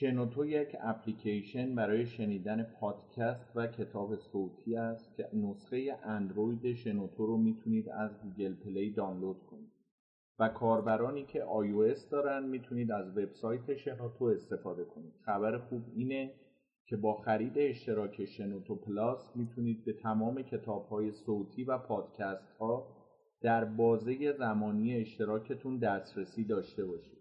شنوتو یک اپلیکیشن برای شنیدن پادکست و کتاب صوتی است که نسخه اندروید شنوتو رو می‌تونید از گوگل پلی دانلود کنید. و کاربرانی که iOS دارن می‌تونید از وبسایت شنوتو استفاده کنید. خبر خوب اینه که با خرید اشتراک شنوتو پلاس می‌تونید به تمام کتاب های صوتی و پادکست ها در بازه زمانی اشتراکتون دسترسی داشته باشید.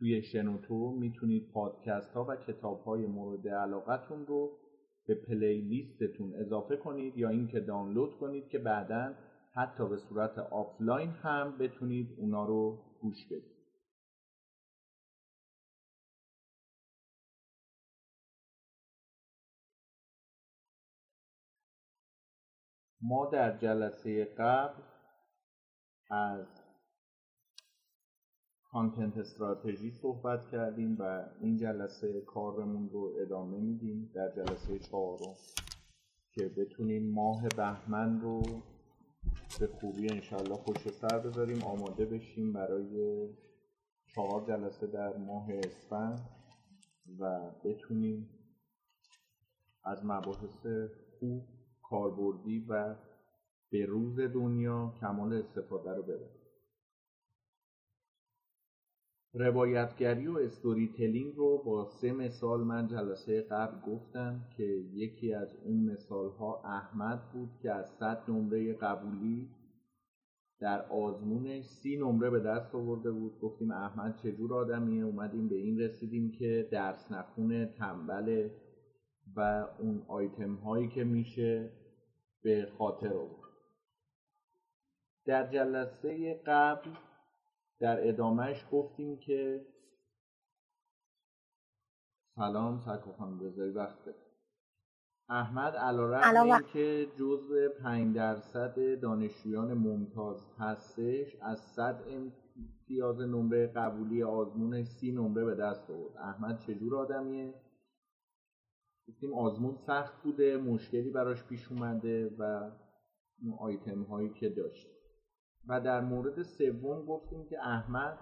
توی شنوتو می‌تونید پادکست ها و کتاب های مورد علاقتون رو به playlist تون اضافه کنید یا اینکه دانلود کنید که بعدا حتی به صورت آفلاین هم بتونید اونا رو گوش بدید. ما در جلسه قبل از کانتنت استراتژی صحبت کردیم و این جلسه کارمون رو ادامه میدیم در جلسه چهارم که بتونیم ماه بهمن رو به خوبی انشالله پشت سر بذاریم آماده بشیم برای چهار جلسه در ماه اسفند و بتونیم از مباحث خوب کاربردی و به روز دنیا کمال استفاده رو ببریم. روایتگری و استوری تلینگ رو با سه مثال من جلسه قبل گفتم که یکی از اون مثال ها احمد بود که از صد نمره قبولی در آزمونش سی نمره به دست آورده بود. گفتیم احمد چجور آدمیه؟ اومدیم به این رسیدیم که درس نخونه تنبله و اون آیتم هایی که میشه به خاطر آورد. در جلسه قبل در ادامهش گفتیم که سلام سکو خانم رضایی وقت احمد علیرغم که جزء 5 درصد دانشجویان ممتاز هستش از صد امتیاز نمره قبولی آزمونش سی نمره به دست آورد. احمد چجور آدمیه؟ گفتیم آزمون سخت بوده مشکلی براش پیش اومده و اون آیتم هایی که داشت. و در مورد سوم گفتیم که احمد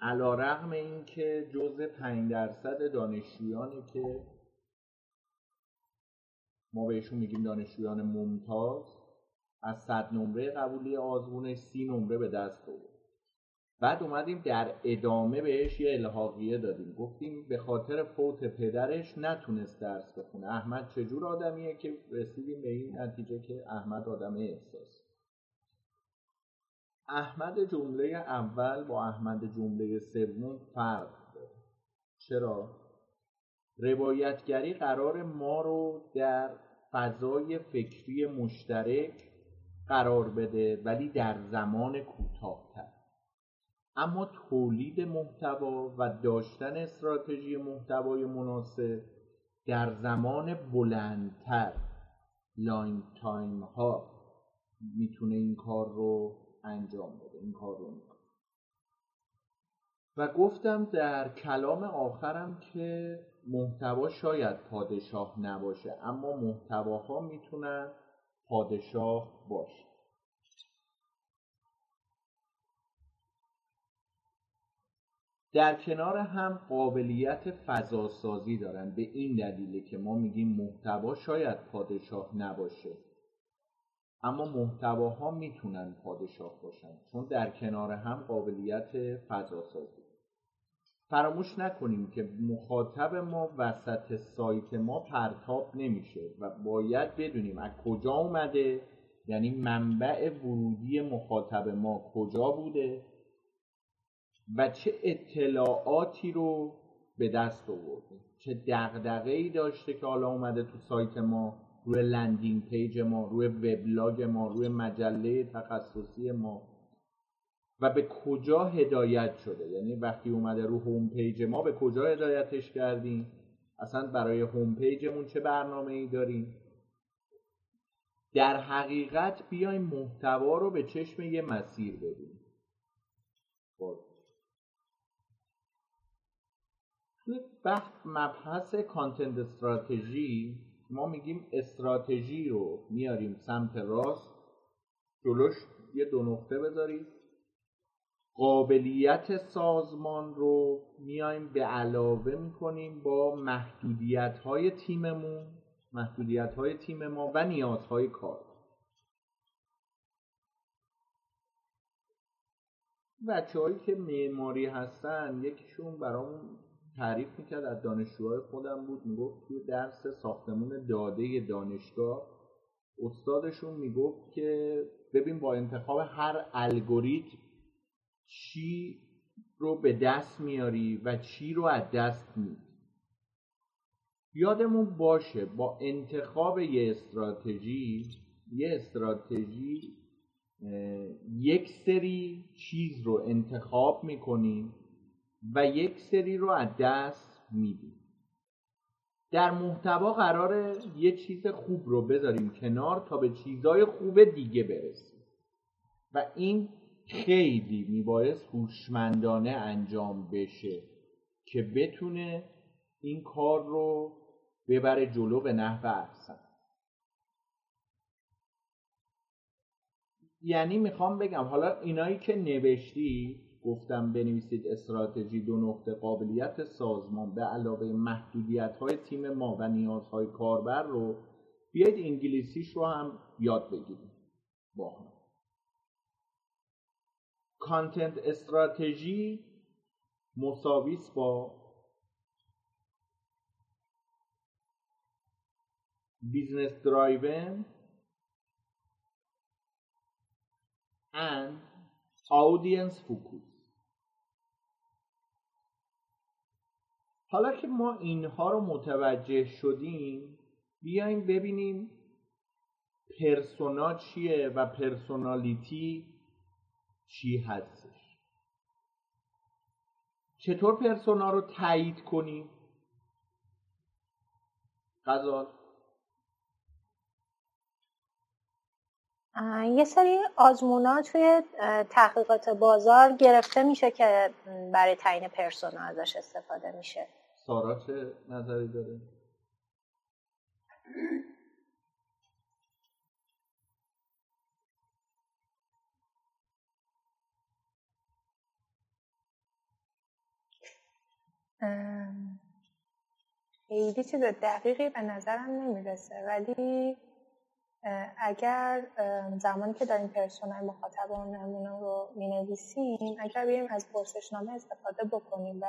علا رغم این که جز پنج درصد دانشجویانی که ما بهشون میگیم دانشجویان ممتاز از صد نمره قبولی آزمونش سی نمره به دست آورد. بعد اومدیم در ادامه بهش یه الحاقیه دادیم. گفتیم به خاطر فوت پدرش نتونست درس بخونه. احمد چجور آدمیه که رسیدیم به این نتیجه که احمد آدم احساس. احمد جمله اول با احمد جمله سوم فرق داره. چرا؟ روایتگری قرار ما رو در فضای فکری مشترک قرار بده ولی در زمان کوتاهتر. اما تولید محتوا و داشتن استراتژی محتوای مناسب در زمان بلندتر line time ها می‌تونه این کار رو انجام بده. این کار رو می‌کنه. و گفتم در کلام آخرم که محتوا شاید پادشاه نباشه اما محتواها می‌تونن پادشاه باشه در کنار هم قابلیت فضاسازی دارن به این دلیله که ما میگیم محتوا شاید پادشاه نباشه. اما محتواها می‌تونن پادشاه باشن چون در کنار هم قابلیت فضاسازی. فراموش نکنیم که مخاطب ما وسط سایت ما پرتاب نمیشه و باید بدونیم از کجا اومده یعنی منبع ورودی مخاطب ما کجا بوده و چه اطلاعاتی رو به دست آورده چه دغدغه ای داشته که حالا اومده تو سایت ما. روی landing page ما روی وبلاگ ما روی مجله تخصصی ما. و به کجا هدایت شده؟ یعنی وقتی اومده رو home page ما به کجا هدایتش کردیم؟ اصلا برای home page مون چه برنامه ای داریم؟ در حقیقت بیایم محتوا رو به چشم یه مسیر ببینیم خب. توی بحث مبحث content strategy ما میگیم استراتژی رو میاریم سمت راست جلوش یه دو نقطه بذارید. قابلیت سازمان رو میایم به علاوه می‌کنیم با محدودیت های تیممون محدودیت های تیم ما و نیازهای کار. بچه هایی که معماری هستن یکیشون برامون تعریف می‌کرد از دانشجوهای خودم بود. می‌گفت توی درس ساختمون داده دانشگاه استادشون می‌گفت که ببین با انتخاب هر الگوریتم چی رو به دست میاری و چی رو از دست میدی. یادمون باشه با انتخاب یه استراتژی یه استراتژی یک سری چیز رو انتخاب می‌کنیم. و یک سری رو از دست میدیم. در محتوا قراره یه چیز خوب رو بذاریم کنار تا به چیزای خوب دیگه برسیم. و این خیلی میبایست هوشمندانه انجام بشه که بتونه این کار رو ببره جلو به نحو احسن. یعنی می‌خوام بگم حالا اینایی که نوشتی گفتم بنویسید استراتژی دو نقطه قابلیت سازمان به علاوه محدودیت های تیم ما و نیازهای کاربر رو بیاید انگلیسیش رو هم یاد بگیریم. با هم content strategy مساویس با business driven and audience focus. حالا که ما اینها رو متوجه شدیم بیایم ببینیم پرسونا چیه و پرسونالیتی چی هستش. چطور پرسونا رو تایید کنیم؟ غزال. یه سری آزمونا توی تحقیقات بازار گرفته میشه که برای تعیین پرسونا ازش استفاده میشه. سارا چه نظری داره؟ خیلی چیز دقیقی به نظرم نمی‌رسه ولی اگر زمانی که داریم پرسونای مخاطبانمون رو نویسیم اگر بیایم از پرسشنامه استفاده بکنیم و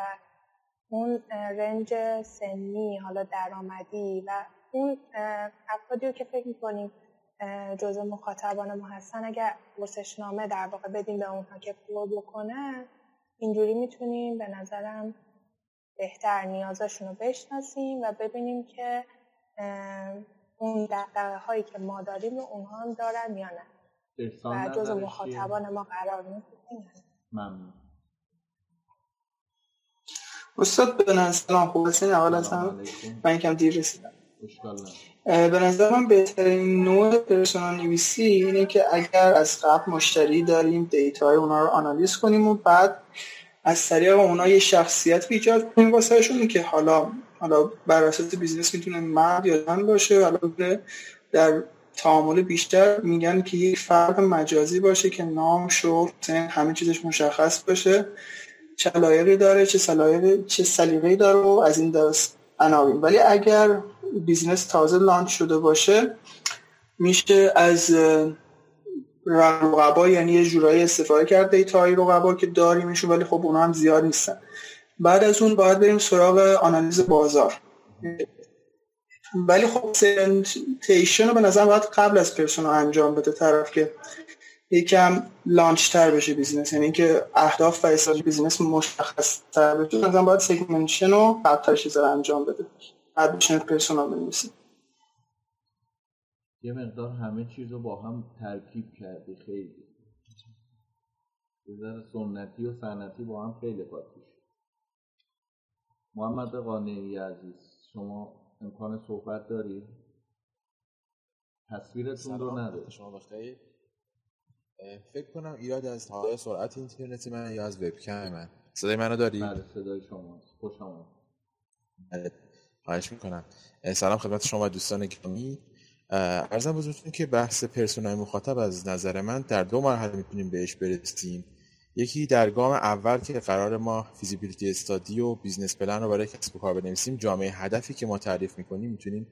اون رنج سنی حالا درآمدی و اون افرادی رو که فکر می‌کنیم جزء مخاطبان ما هستن اگر پرسشنامه در واقع بدیم به اونها که پر بکنن اینجوری می‌تونیم به نظرم بهتر نیازشون رو بشناسیم و ببینیم که اون دقدقه هایی که ما داریم رو اونها هم دارن یا نه. و جز مخاطبان ما قرار می‌گیرن ممنون. استاد به نظر خوب اول از هم من یکم دیر رسیدم. به نظر من بهترین نوع persona نویسی اینه که اگر از قبل مشتری داریم data ی اونا رو آنالیز کنیم و بعد از طریق اونا یه شخصیت ایجاد کنیم واسه که حالا حالا بر اساس business می‌تونه مرد یا زن باشه. حالا در تعامل بیشتر میگن که یک فرد مجازی باشه که نام شغل همه چیزش مشخص باشه. چه داره چه سلایقی چه سلیقه‌ای داره و از این دست عناوین. ولی اگر business تازه launch شده باشه میشه از رقبا یعنی یه جورایی استفاده کرد data های رقبا که داریمشون ولی خب اونا هم زیاد نیستن. بعد از اون باید بریم سراغ آنالیز بازار. ولی خب segmentation رو به نظر باید قبل از persona انجام بده طرف که یکم launch تر بشه business. یعنی که اهداف و استراتژی business مشخص تر بشه مثلا باید segmentation رو قبل چیز رو انجام بده. بعد بشه persona بنویسیم یه مقدار همه چیز رو با هم ترکیب کردی. خیلی. بذار سنتی و سنتی با هم خیلی قاطی محمد قانعی عزیز شما امکان صحبت داری؟ تصویرتون رو نداره شما بخیر. فکر کنم ایراد از های سرعت اینترنتی من یا از وبکم من. صدای منو داری؟ بله صدای شما خوش آمد. بله خواهش می‌کنم. سلام خدمت شما دوستان گرامی. عرضم بزرگتون که بحث persona ی مخاطب از نظر من در دو مرحله می‌تونیم بهش برسیم. یکی در گام اول که قرار ما feasibility study و business plan رو برای کسب و کار بنویسیم جامعه هدفی که ما تعریف می‌کنیم می‌تونیم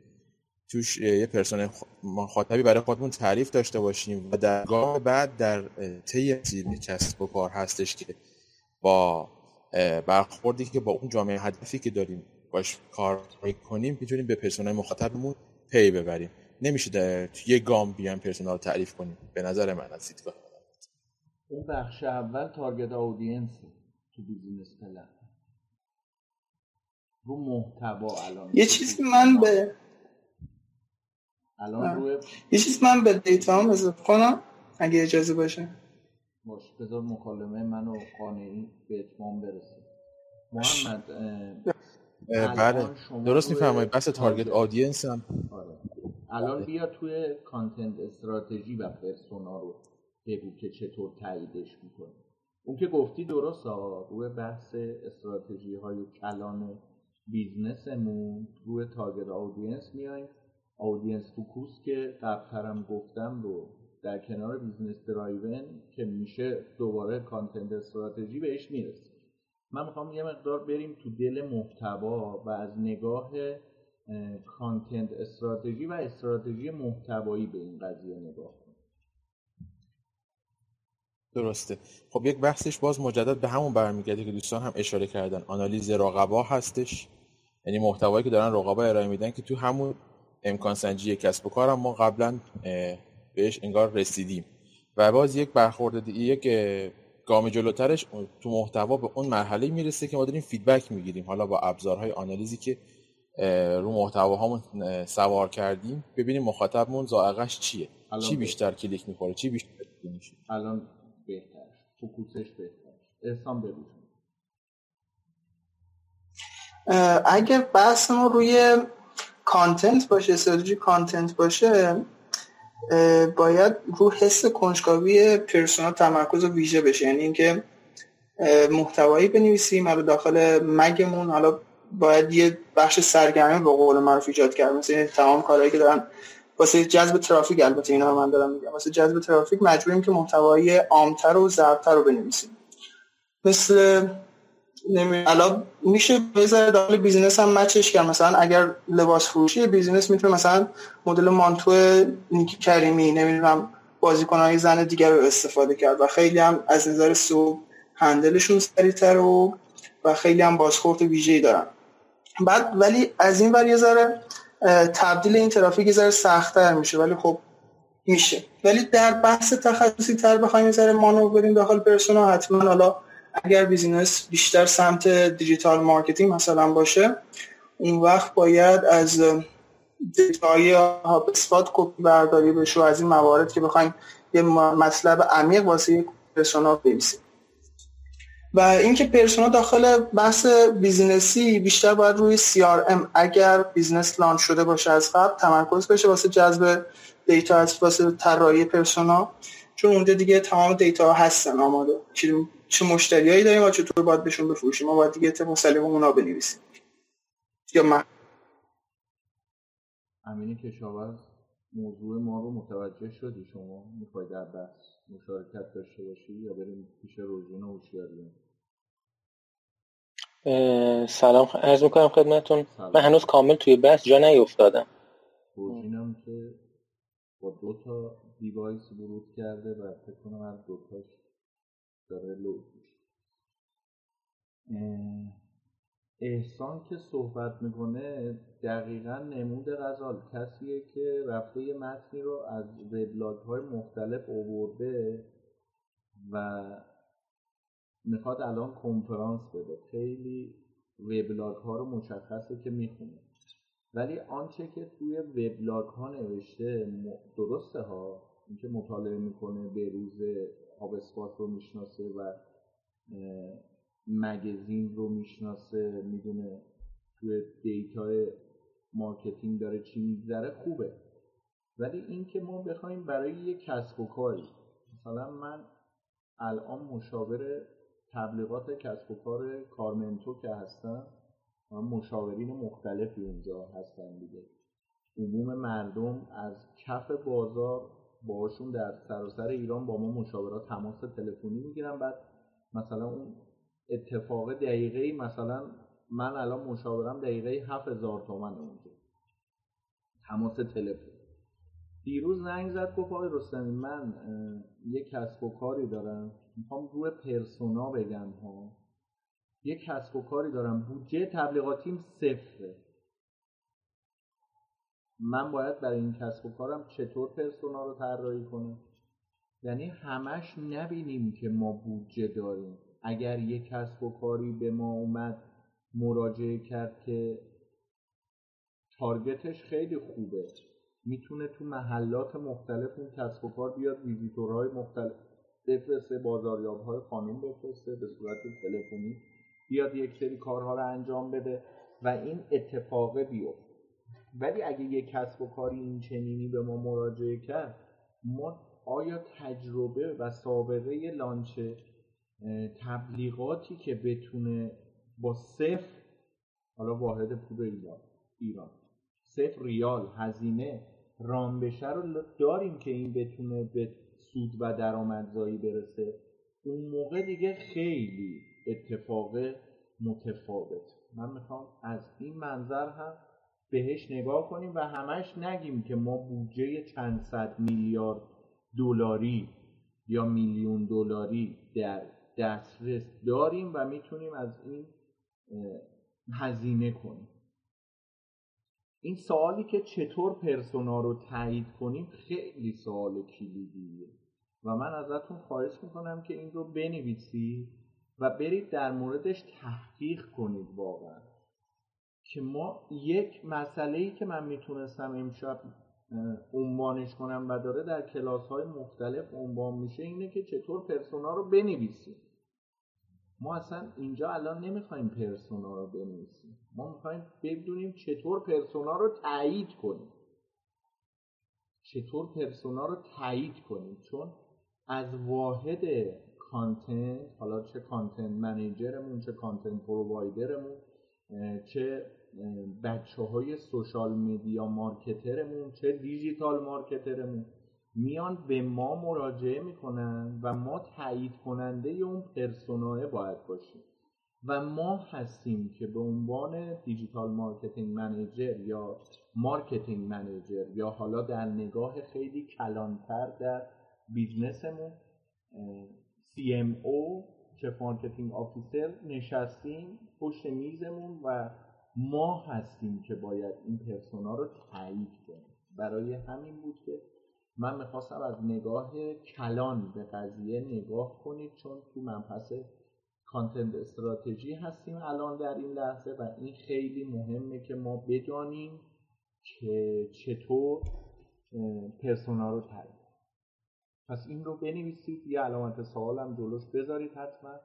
توش یه persona مخاطبی برای خودمون تعریف داشته باشیم و در گام بعد در طی کسب و کار هستش که با برخوردی که با اون جامعه هدفی که داریم باش کار کنیم می‌تونیم به persona ی مخاطبمون پی ببریم. نمیشه در یه گام بیان persona رو تعریف کنیم. به نظر من از دیدگاه اون بخش اول target audience تو business plan رو محتوا الان. یه چیزی من به الان روی یه چیز من به data هم اضافه کنم اگه اجازه باشه. باش بذار مکالمه منو قانعی به اتمام برسه محمد بله. درست میفرمایید. بحث target audience هم. آره. الان بیا توی content strategy و persona رو بگو که چطور تاییدش می‌کنی. اون که گفتی درست ها روی بحث استراتژی های کلان business مون روی target audience میایم audience focus که قبلترم گفتم رو در کنار business driven که میشه دوباره content strategy بهش می‌رسه. من می‌خوام یه مقدار بریم تو دل محتوا و از نگاه content strategy و استراتژی محتوایی به این قضیه نگاه کنیم. درسته. خب یک بحثش باز مجدد به همون برمیگرده که دوستان هم اشاره کردن. آنالیز رقبا هستش. یعنی محتوایی که دارن رقبا ارائه میدن که تو همون امکان سنجی کسب و کارم ما قبلا بهش انگار رسیدیم. و باز یک برخورد یک گام جلوترش تو محتوا به اون مرحله می‌رسه که ما داریم فیدبک می‌گیریم. حالا با ابزارهای آنالیزی که رو محتواهامون سوار کردیم ببینیم مخاطبمون ذائقش چیه. چی بیشتر کلیک می‌خوره چی بیشتر میشه؟ الان بهتر. focus ش بهتر. احسان اگر بحث ما روی content باشه استراتژی content باشه باید رو حس کنجکاوی persona تمرکز و ویژه بشه. یعنی اینکه محتوایی بنویسیم حالا داخل mag مون حالا باید یه بخش سرگرمی به قول معروف ایجاد کرد. مثل تمام کارهایی که دارن واسه جذب ترافیک البته اینا من دارم میگم واسه جذب ترافیک مجبوریم که محتوای عامتر و زردتر رو بنویسیم. مثل الان میشه بذاره داخل business هم match ش کرد. مثلا اگر لباس فروشی business می‌تونه مثلا مدل مانتو نیکی کریمی نمی‌دونم بازیگرهای زن دیگر رو استفاده کرد و خیلی هم از نظر سئو handle شون سریعتر و و خیلی هم بازخورد ویژه‌ای دارن. بعد ولی از این ور یه ذره تبدیل این ترافیک یه ذره سختتر میشه. ولی خب میشه. ولی در بحث تخصصی تر بخوایم یه ذره مانور بریم داخل persona حتما حالا اگر business بیشتر سمت digital marketing مثلا باشه اون وقت باید از data ی HubSpot کپی برداری بشه از این موارد که بخوایم یه مطلب عمیق واسه persona بنویسیم. و اینکه persona داخل بحث business ی بیشتر باید روی CRM اگر business launch شده باشه از قبل تمرکز بشه واسه جذب data از واسه طراحی persona چون اونجا دیگه تمام data هستن آماده. چه مشتریایی داریم و چطور باید بهشون بفروشیم. ما باید دیگه طبق سلیقه اونا بنویسیم. یا من امینی کشاورز موضوع ما رو متوجه شدی؟ شما می‌خوای در بحث مشارکت داشته باشی یا بریم پیش روژین و هوشیاریان سلام. عرض می‌کنم خدمتون. من هنوز کامل توی بحث جا نیفتادم. روژینم که با دو تا دیوایس ورود کرده و فکر کنم از دوتاش داره لود احسان که صحبت می‌کنه دقیقا نمود غزال کسیه که رفته متنی رو از وبلاگ های مختلف اوورده و می‌خواد الان کنفرانس بده. خیلی وبلاگ ها رو مشخصه که می‌خونه. ولی آنچه که توی وبلاگ ها نوشته درسته ها؟ اینکه مطالعه می‌کنه به روز HubSpot رو می‌شناسه و magazine رو می‌شناسه می‌دونه توی digital marketing داره چی میگذره خوبه. ولی اینکه ما بخوایم برای یک کسب و کاری مثلا من الان مشاور تبلیغات کسب و کار کارمنتو که هستم من مشاورین مختلفی اونجا هستن دیگه. عموم مردم از کف بازار باشون در سراسر ایران با ما مشاورات تماس تلفنی می‌گیرن. بعد مثلا اون اتفاق دقیقه مثلا من الان مشاورم دقیقه هفت هزار تومن اونجا. تماس تلفن دیروز زنگ زد گفت آقای رستمی من یه کسب و کاری دارم. می‌خوام روی پرسونا بگم ها. یه کسب و کاری دارم. بودجه تبلیغاتیم صفره من باید برای این کسب و کارم چطور پرسونا رو طراحی کنم؟ یعنی همش نبینیم که ما بودجه داریم. اگر یک کسب و کاری به ما اومد مراجعه کرد که تارگتش خیلی خوبه. می‌تونه تو محلات مختلف اون کسب و کار بیاد ویزیتورهای مختلف بفرسته بازاریاب های خانم بفرسته به صورت تلفنی بیاد یک سری کارها رو انجام بده و این اتفاق بیفته. ولی اگه یک کسب و کاری این چنینی به ما مراجعه کرد ما آیا تجربه و سابقه لانچ تبلیغاتی که بتونه با صفر حالا واحد پول ایران ایران. صفر ریال هزینه رام بشه رو داریم که این بتونه به سود و درآمدزایی برسه. اون موقع دیگه خیلی اتفاق متفاوت. من می‌خوام از این منظر هم بهش نگاه کنیم و همش نگیم که ما بودجه چند صد میلیارد دلاری یا میلیون دلاری در دسترس داریم و می‌تونیم از این هزینه کنیم. این سوالی که چطور پرسونا رو تایید کنیم خیلی سوال کلیدیه و من ازتون خواهش می‌کنم که این رو بنویسید و برید در موردش تحقیق کنید واقعا. که ما یک مسئله ای که من می‌تونستم امشب عنوانش کنم و داره در کلاس های مختلف عنوان میشه اینه که چطور persona رو بنویسیم. ما اصلا اینجا الان نمی‌خوایم persona رو بنویسیم. ما می‌خوایم بدونیم چطور persona رو تایید کنیم. چطور persona رو تایید کنیم. چون از واحد content حالا چه content manager مون چه content provider مون چه بچه های social media marketer مون چه digital marketer مون میان به ما مراجعه می‌کنن و ما تایید کننده اون persona ها باید باشیم. و ما هستیم که به عنوان digital marketing manager یا marketing manager یا حالا در نگاه خیلی کلانتر در business مون CMO chief marketing officer نشستیم پشت میزمون و ما هستیم که باید این persona رو تایید کنیم. برای همین بود که من می‌خواستم از نگاه کلان به قضیه نگاه کنید چون تو مبحث content strategy هستیم الان در این لحظه و این خیلی مهمه که ما بدانیم که چطور persona رو تایید پس این رو بنویسید. یه علامت سوالم جلوش بذارید حتما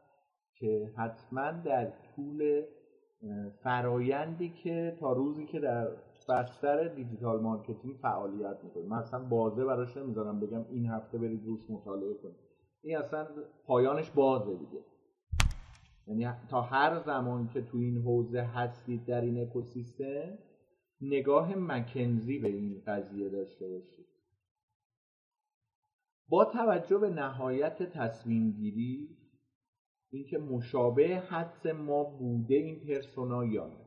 که حتما در طول فرایندی که تا روزی که در بستر digital marketing فعالیت می‌کنیم. من اصلا بازه براش نمی‌ذارم بگم این هفته برید روش مطالعه کنید. این اصلا پایانش بازه دیگه. یعنی تا هر زمان که تو این حوزه هستید در این اکوسیستم نگاه مکنزی به این قضیه داشته باشید. با توجه به نهایت تصمیم گیری اینکه مشابه حدس ما بوده این پرسونا یا نه.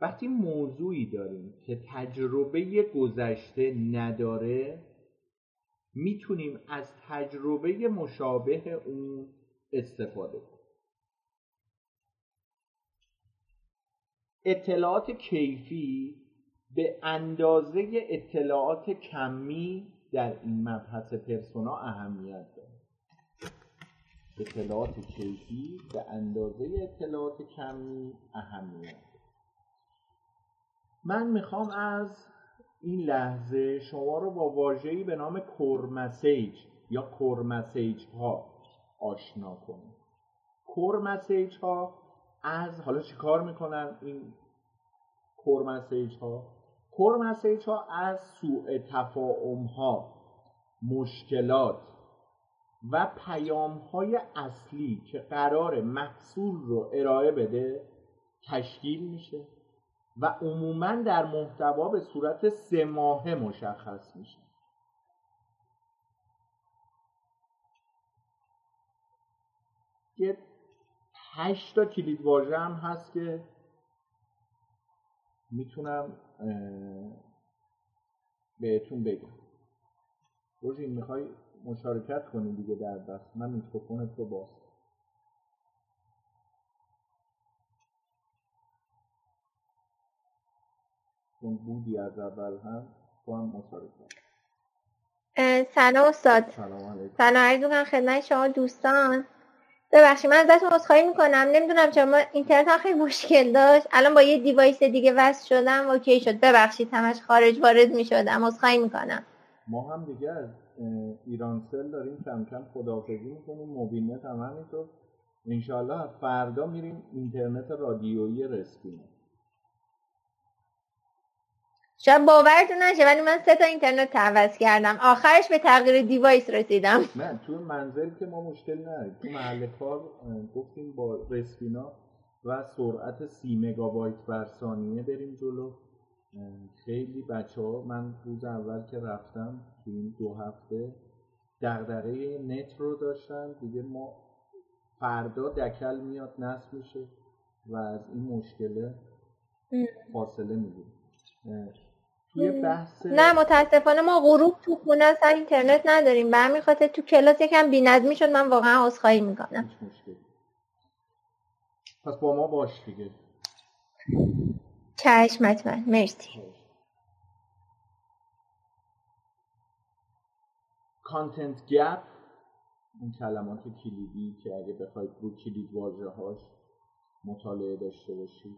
وقتی موضوعی داریم که تجربه گذشته نداره می‌تونیم از تجربه مشابه اون استفاده کنیم. اطلاعات کیفی به اندازه اطلاعات کمی در این مبحث پرسونا اهمیت داره. اطلاعات کیفی به اندازه اطلاعات کمی اهمیت. من می‌خوام از این لحظه شما رو با واژه‌ای به نام کور مسیج یا کور مسیج ها آشنا کنم. کور مسیج ها از حالا چی کار می‌کنن این کور مسیج ها کور مسیج ها از سوء تفاهم ها مشکلات و پیام های اصلی که قرار محصول رو ارائه بده تشکیل میشه و عموما در محتوا به صورت سه ماهه مشخص میشه. یه هشت تا کلید واژه هم هست که می‌تونم بهتون بگم. روژین می‌خوای؟ مشارکت کنی دیگه در دست. من میکروفونت رو باز چون بودی از اول هم با هم مشارکت. سلام استاد. سلام سلام عرض خدمت شما دوستان. ببخشید من ازتون عذرخواهی می‌کنم. نمی‌دونم چرا اینترنت خیلی مشکل داشت. الان با یه device دیگه وصل شدم okay شد. ببخشید همش خارج وارد می‌شدم. عذرخواهی می‌کنم. ما هم دیگه ایرانسل داریم کم کم خداحافظی می‌کنیم مبین‌نت هم همینطور انشالله فردا میریم اینترنت رادیویی رسپینا. شاید باورتون نشه ولی من سه تا اینترنت عوض کردم. آخرش به تغییر device رسیدم. نه تو منزل که ما مشکل نداریم. تو محل کار گفتیم با رسپینا و سرعت سی مگابایت بر ثانیه بریم جلو. خیلی بچه ها من روز اول که رفتم این دو هفته دغدغه نت رو داشتن. دیگه ما فردا دکل میاد نصب میشه و از این مشکله فاصله می‌گیریم. توی بحث نه متاسفانه ما غروب تو خونه اصلا اینترنت نداریم. به همین خاطر تو کلاس یکم بی‌نظمی شد من واقعا عذرخواهی می‌کنم. پس با ما باش دیگه. چشم مرسی. کانتنت گپ این کلمات کلیدی که اگه بخواید رو کلید واژه هاش مطالعه داشته باشید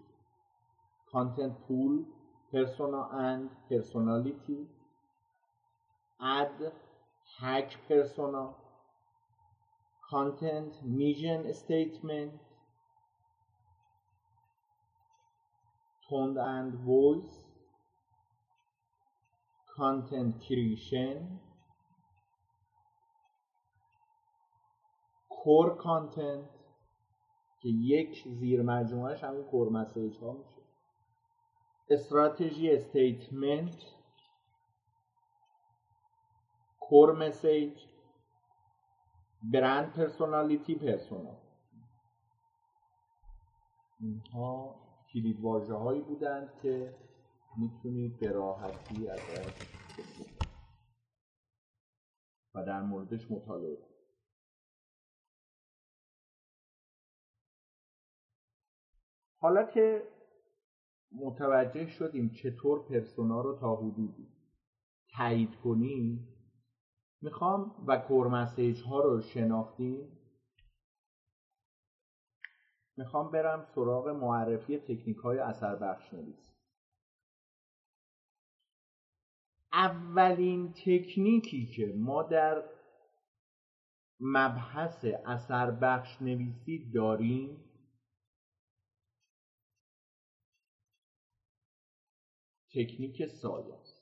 کانتنت پول persona and personality add hack persona content mission statement tone and voice content creation core content که یک زیر مجموعهش همین core message ها میشه. strategy statement core message brand personality personal اینها کلید واژه هایی بودند که می‌تونید به راحتی ازش و در موردش مطالعه کنید. حالا که متوجه شدیم چطور پرسونا رو تا حدودی تایید کنیم می‌خوام و کور مسیج ها رو شناختیم. می‌خوام برم سراغ معرفی تکنیک های اثر بخش نویسی اولین تکنیکی که ما در مبحث اثر بخش نویسی داریم تکنیک سایه است.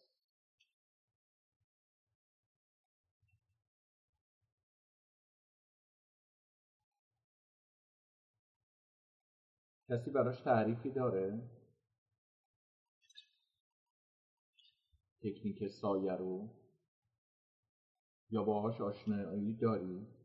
کسی براش تعریفی داره؟ تکنیک سایه رو؟ یا باهاش آشنایی داری؟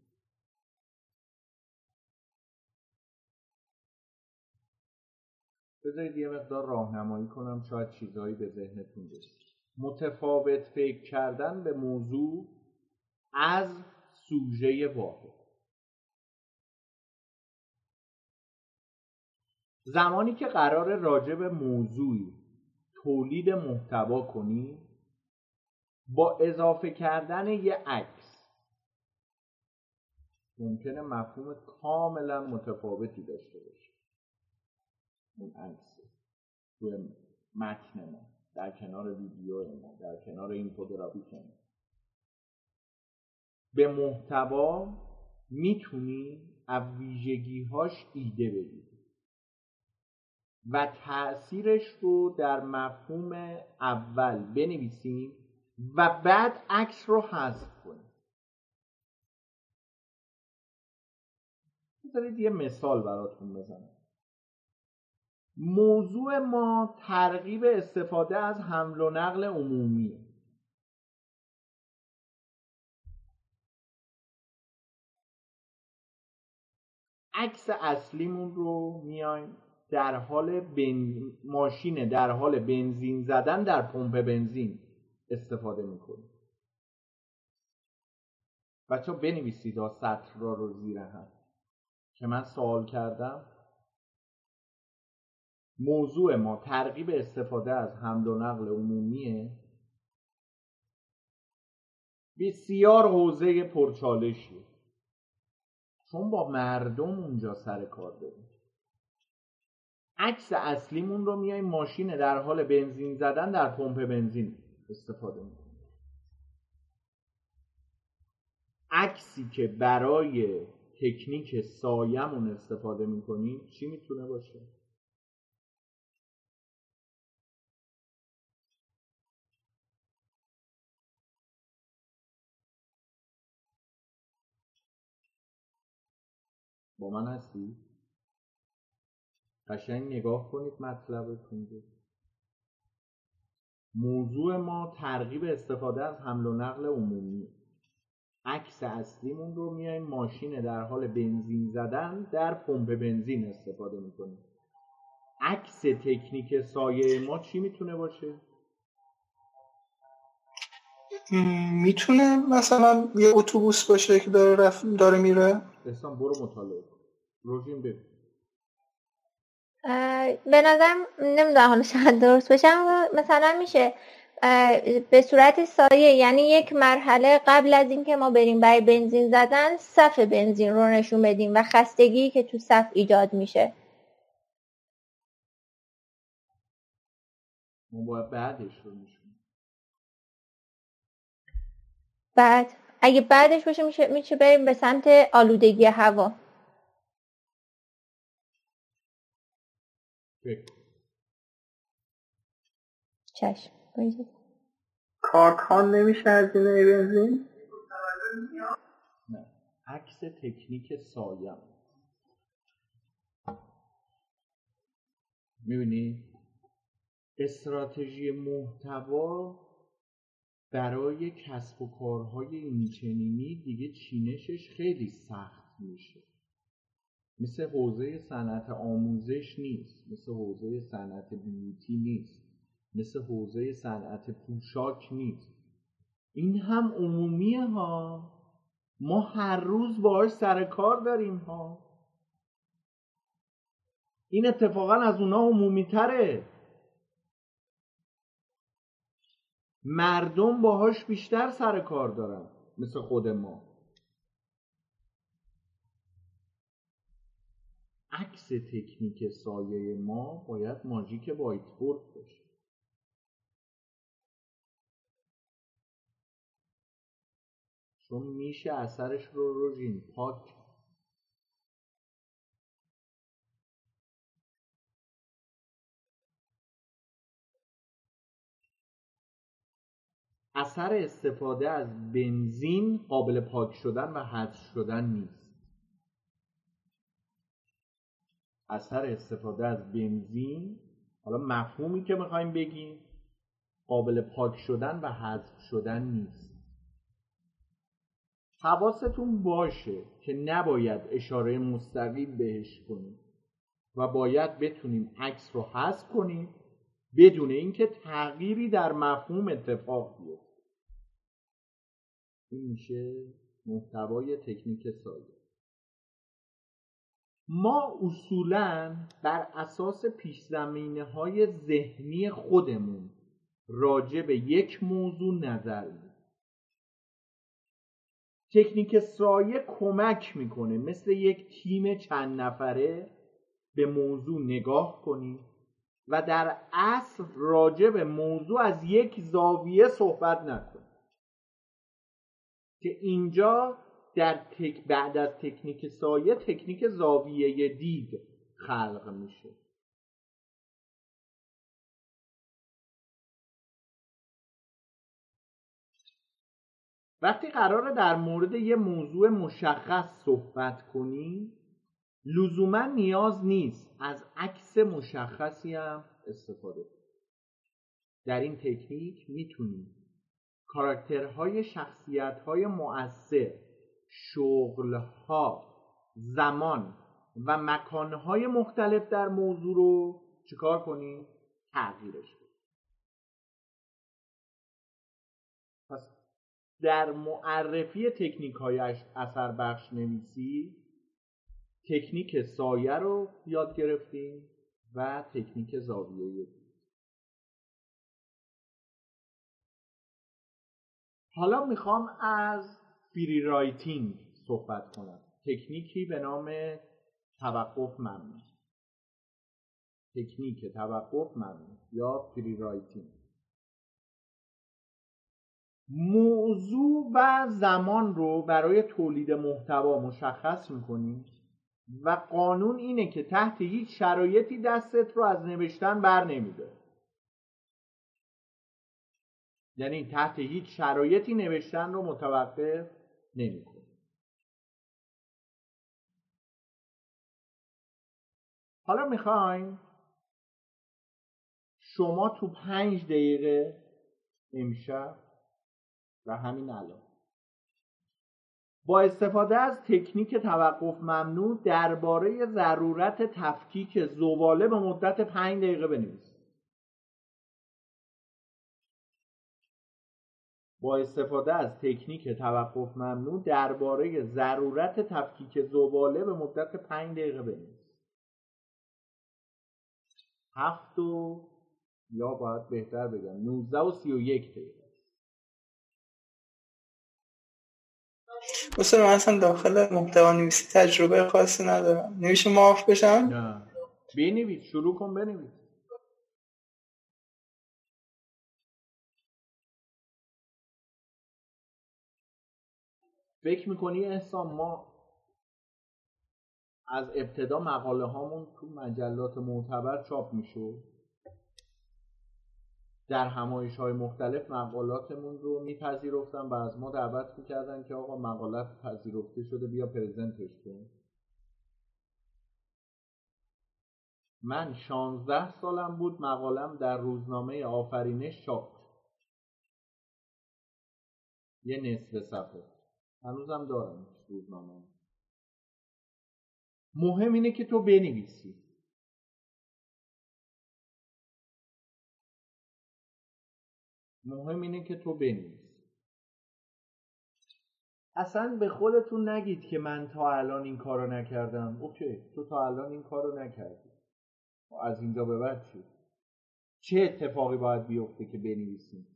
بذارید یه مقدار راهنمایی کنم شاید چیزهایی به ذهنتون برسه متفاوت فکر کردن به موضوع از سوژه واحد. زمانی که قرار راجع به موضوعی تولید محتوا کنی با اضافه کردن یه عکس. ممکنه مفهوم کاملا متفاوتی داشته باشه. اون عکس توی متن ما در کنار ویدیو ما در کنار این فوتوگرافیک ما. به محتوا می‌تونی از ویژگیهاش ایده بگیری و تاثیرش رو در مفهوم اول بنویسیم و بعد عکس رو حذف کنیم. بذارید یه مثال براتون بزنم. موضوع ما ترغیب استفاده از حمل و نقل عمومی عکس اصلیمون رو میایم در حال بن... ماشین در حال بنزین زدن در پمپ بنزین استفاده می‌کنیم. بچه بنویسید سطر را رو زیر هم. که من سوال کردم. موضوع ما ترغیب استفاده از حمل و نقل عمومیه؟ بسیار حوزه پرچالشی چون با مردم اونجا سر کار داریم. عکس اصلیمون رو میایم ماشین در حال بنزین زدن در پمپ بنزین استفاده می‌کنیم. عکسی که برای تکنیک سایمون استفاده می‌کنیم چی می‌تونه باشه؟ با من هستی؟ قشنگ نگاه کنید مطلبتون رو. موضوع ما ترغیب استفاده از حمل و نقل عمومی. عکس اصلیمون رو میایم ماشین در حال بنزین زدن در پمپ بنزین استفاده می‌کنیم. عکس تکنیک سایه ما چی می‌تونه باشه؟ می‌تونه مثلا یه اتوبوس باشه که داره, رف... داره میره؟ احسان برو مطالعه روژین بگو به نظرم نمی‌دونم حالا شاید درست باشم مثلا میشه به صورت سایه یعنی یک مرحله قبل از اینکه ما بریم برای بنزین زدن صف بنزین رو نشون بدیم و خستگی که تو صف ایجاد میشه. ما باید بعدش رو نشون بعد اگه بعدش باشه میشه میشه بریم به سمت آلودگی هوا. چشم. کارکان نمیشه از این بنزین؟ نه. عکس تکنیک سایم. می‌بینی؟ استراتژی محتوا برای کسب و کارهای اینچنینی دیگه چینشش خیلی سخت میشه. مثل حوزه صنعت آموزش نیست مثل حوزه صنعت بیوتی نیست مثل حوزه صنعت پوشاک نیست. این هم عمومیه ها. ما هر روز باهاش سر کار داریم ها. این اتفاقا از اونا عمومی تره مردم باهاش بیشتر سر کار دارن مثل خود ما. عکس تکنیک سایه ما باید ماژیک وایتبورد باشه. چون میشه اثرش رو روژین پاک اثر استفاده از بنزین قابل پاک شدن و حذف شدن نیست. اثر استفاده از بنزین. حالا مفهومی که می‌خوایم بگیم قابل پاک شدن و حذف شدن نیست. حواستون باشه که نباید اشاره مستقیم بهش کنیم و باید بتونیم عکس رو حذف کنیم بدون اینکه تغییری در مفهوم اتفاق بیفته. این میشه محتوای تکنیک سایه. ما اصولا بر اساس پیش زمینه های ذهنی خودمون راجع به یک موضوع نظر میدیم. تکنیک سایه کمک می‌کنه مثل یک تیم چند نفره به موضوع نگاه کنیم و در اصل راجع به موضوع از یک زاویه صحبت نکنیم. که اینجا در تک بعد از تکنیک سایه تکنیک زاویه دید خلق میشه. وقتی قراره در مورد یه موضوع مشخص صحبت کنیم لزوما نیاز نیست از عکس مشخصی هم استفاده کنیم. در این تکنیک می‌تونیم کاراکترهای شخصیت های مؤثر شغلها زمان و مکانهای مختلف در موضوع رو چیکار کنیم؟ تغییرش بدیم پس در معرفی تکنیک های اثر بخش نویسی تکنیک سایه رو یاد گرفتیم و تکنیک زاویه حالا می‌خوام از free writing صحبت کنم. تکنیکی به نام توقف ممنوع تکنیک توقف ممنوع یا free writing موضوع و زمان رو برای تولید محتوا مشخص می‌کنیم و قانون اینه که تحت هیچ شرایطی دستت رو از نوشتن بر نمیده. یعنی تحت هیچ شرایطی نوشتن رو متوقف نمی‌کنه. حالا می‌خوایم شما تو پنج دقیقه امشب و همین الان. با استفاده از تکنیک توقف ممنوع درباره ضرورت تفکیک زباله به مدت پنج دقیقه بنویسید. با استفاده از تکنیک توقف ممنوع درباره ضرورت تفکیک زباله به مدت پنج دقیقه بنویسید هفت و یا باید بهتر بگم 19 و 31 دقیقه. بسید من اصلا داخل محتوا نویسی تجربه خاصی ندارم. نمیشه معاف بشم؟ نه. بنویس شروع کن بنویس. فکر می‌کنی احسان ما از ابتدا مقاله هامون تو مجلات معتبر چاپ می‌شد؟ در همایش های مختلف مقالاتمون رو میپذیرفتن و از ما دعوت می‌کردن که آقا مقالت پذیرفته شده بیا پرزنتش کن. من شانزده سالم بود مقالم در روزنامه آفرینش چاپ یه نصف صفحه. هنوزم دارم روزنامه مهم اینه که تو بنویسی. مهم اینه که تو بنویسی اصلا به خودتون نگید که من تا الان این کارو نکردم. اوکی تو تا الان این کارو نکردی. از اینجا به بعد چی؟ چه اتفاقی باید بیفته که بنویسیم؟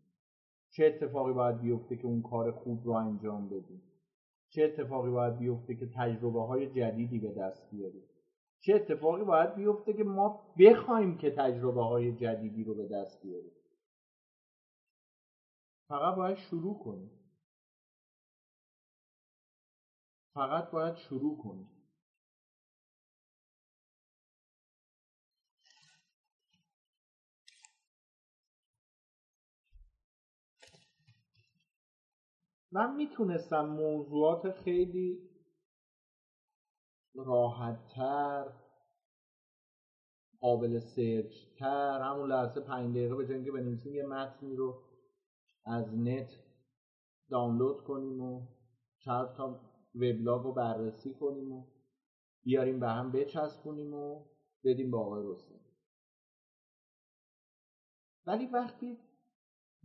چه اتفاقی باید بیفته که اون کار خوب رو انجام بدیم؟ چه اتفاقی باید بیفته که تجربه های جدیدی به دست بیاریم؟ چه اتفاقی باید بیفته که ما بخوایم که تجربه های جدیدی رو به دست بیاریم؟ فقط باید شروع کنیم. فقط باید شروع کنیم. من می‌تونستم موضوعات خیلی راحتتر قابل سرچ تر همون لحظه پنج دقیقه به جای بنویسیم یه متنی رو از نت دانلود کنیم و چند تا وبلاگ رو بررسی کنیم و بیاریم به هم بچسبونیم و بدیم به آقای ولی وقتی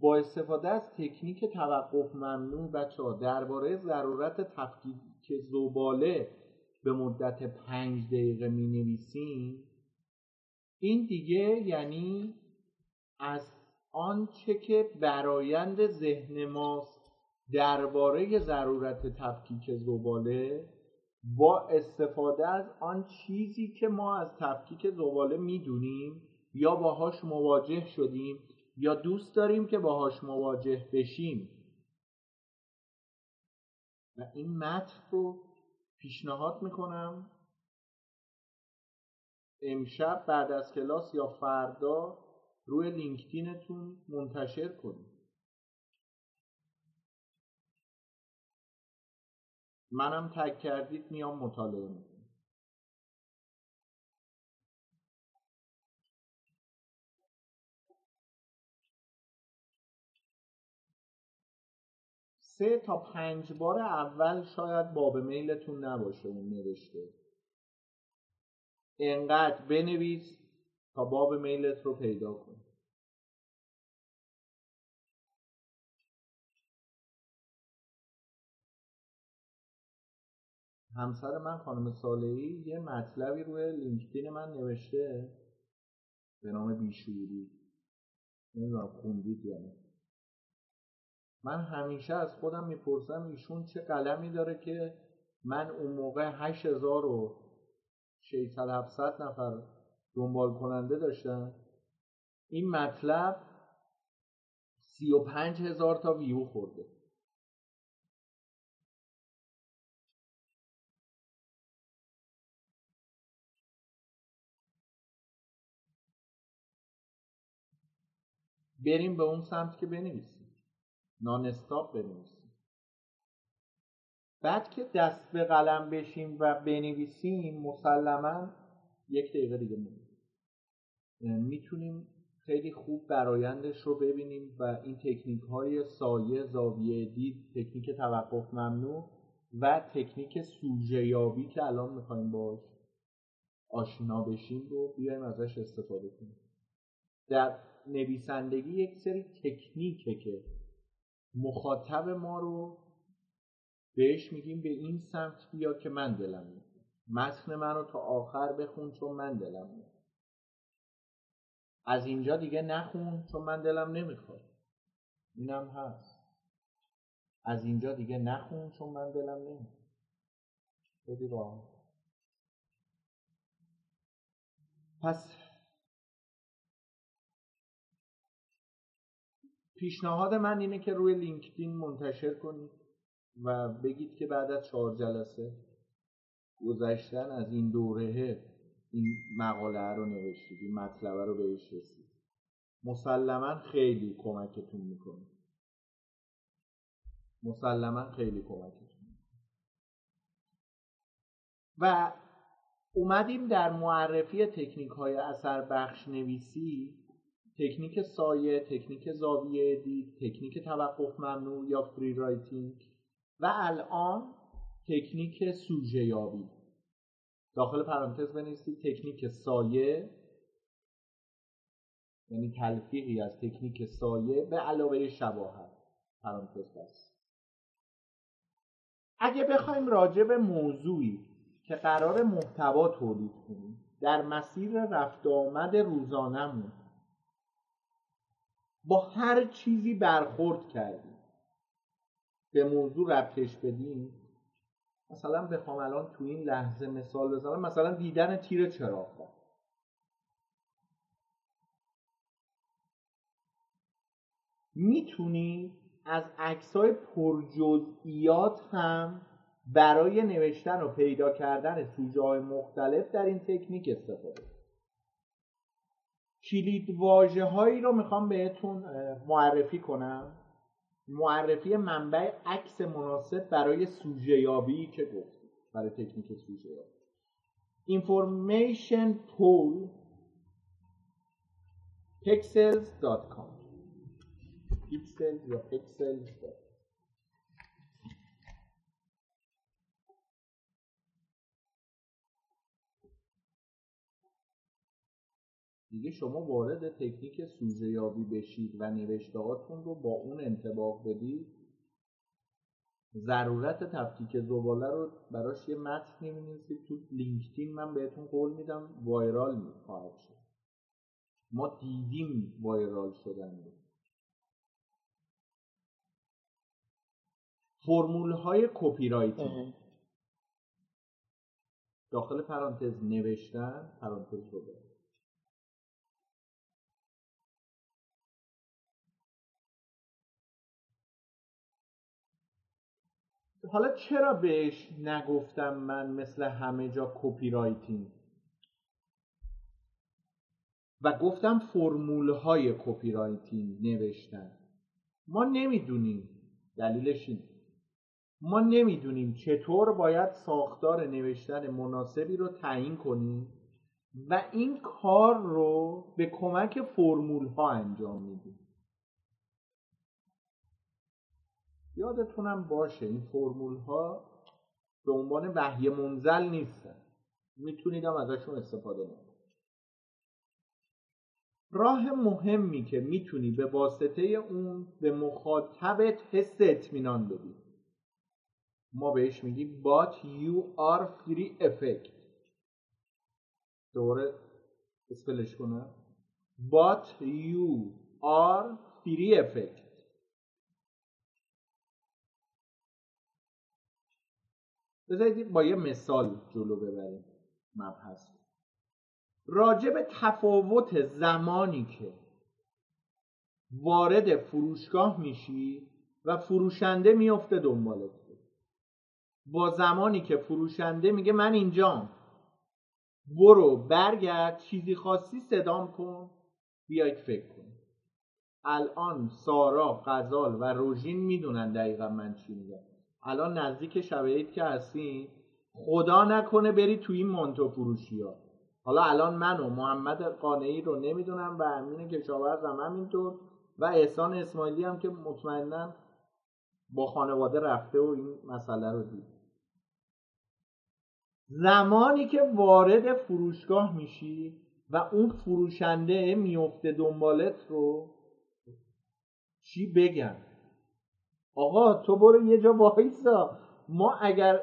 با استفاده از تکنیک توقف ممنوع بچه ها درباره ضرورت تفکیک زباله به مدت پنج دقیقه می نویسیم این دیگه یعنی از آنچه که برایند ذهن ماست درباره ضرورت تفکیک زباله با استفاده از آن چیزی که ما از تفکیک زباله می‌دونیم یا باهاش مواجه شدیم یا دوست داریم که باهاش مواجه بشیم؟ و این متن رو پیشنهاد می‌کنم. امشب بعد از کلاس یا فردا روی لینکدینتون منتشر کنید. منم تک کردید میام مطالعه سه تا پنج بار اول شاید باب میلتون نباشه اون نوشته. انقدر بنویس تا باب میلت رو پیدا کن. همسر من خانم صالحی یه مطلبی روی لینکدین من نوشته. به نام بیشوری. نمی‌دونم خوندید یا نه. من همیشه از خودم می‌پرسم ایشون چه قلمی داره که من اون موقع 8000 و 600 700 نفر دنبال کننده داشتم. این مطلب 35 هزار تا ویو خورده. بریم به اون سمت که بنویسیم. نان استاپ بنویسیم. بعد که دست به قلم بشیم و بنویسیم مسلما یک دقیقه دیگه می‌تونیم خیلی خوب برایندش رو ببینیم و این تکنیک های سایه زاویه دید تکنیک توقف ممنوع و تکنیک سوژه یابی که الان می‌خوایم باش آشنا بشیم رو بیایم ازش استفاده کنیم. در نویسندگی یک سری تکنیکه که مخاطب ما رو بهش میگیم به این سمت بیا که من دلم میاد. متن من رو تا آخر بخون چون من دلم میاد. از اینجا دیگه نخون چون من دلم نمی‌خواد. اینم هست. از اینجا دیگه نخون چون من دلم نمی‌خواد خیلی پس پیشنهاد من اینه که روی لینکدین منتشر کنید و بگید که بعد از چهار جلسه گذشتن از این دوره این مقاله رو نوشتید این مطلب رو بهش رسید. مسلما خیلی کمکتون می‌کنه. مسلما خیلی کمکتون و اومدیم در معرفی تکنیک های اثر بخش نویسی تکنیک سایه تکنیک زاویه دید تکنیک توقف ممنوع یا free writing و الان تکنیک سوژه یابی. داخل پرانتز بنویسید تکنیک سایه یعنی تلفیقی از تکنیک سایه به علاوه شباهت. پرانتز بست اگه بخوایم راجع به موضوعی که قرار محتوا تولید کنیم در مسیر رفت آمد روزانهمون با هر چیزی برخورد کردیم. به موضوع ربطش بدیم. مثلا بخوام الان تو این لحظه مثال بزنم. مثلا دیدن تیر چراغ می‌تونی از عکسای پرجزئیات هم برای نوشتن و پیدا کردن سوژه های مختلف در این تکنیک استفاده کلید واجه هایی رو می‌خوام بهتون معرفی کنم. معرفی منبع عکس مناسب برای سوژه یابی که گفتیم برای تکنیک سوژه یابی information pool pixels.com pixels یا pixels دیگه شما وارد تکنیک سوژه یابی بشید و نوشتهاتون رو با اون انتباق بدید ضرورت تفکیک زباله رو براش یه متن می‌نویسید. تو لینکدین من بهتون قول میدم وایرال خواهد شد. ما دیدیم viral شدن رو. فرمول های copywriting داخل پرانتز نوشتن پرانتز رو حالا چرا بهش نگفتم من مثل همه جا copywriting و گفتم فرمول های copywriting نوشتن. ما نمی‌دونیم. دلیلش این ما نمی‌دونیم چطور باید ساختار نوشتن مناسبی رو تعیین کنیم و این کار رو به کمک فرمول ها انجام میدیم. یادتونم باشه این فرمول ها به عنوان وحی منزل نیستن. می‌تونید هم ازشون استفاده کنید راه مهمی که می‌تونی به واسطه اون به مخاطبت حس اطمینان بدی. ما بهش میگیم but you are free effect. دوباره اسپلش کنه but you are free effect. بذارید با یه مثال جلو ببریم مبحث راجع به تفاوت زمانی که وارد فروشگاه میشی و فروشنده میفته دنبالت با زمانی که فروشنده میگه من اینجام. برو برگرد چیزی خواستی صدام کن بیاید فکر کن الان سارا غزال و روژین می‌دونن دقیقا من چی میگم. الان نزدیک شب که هستیم خدا نکنه بری توی این مانتو فروشی ها حالا الان من و محمد قانعی رو نمی‌دونم و امین کشاورزم همینطور و احسان اسماعیلی هم که مطمئنا با خانواده رفته و این مسئله رو دید. زمانی که وارد فروشگاه میشی و اون فروشنده میفته دنبالت رو چی بگم آقا تو برو یه جا وایسا. ما اگر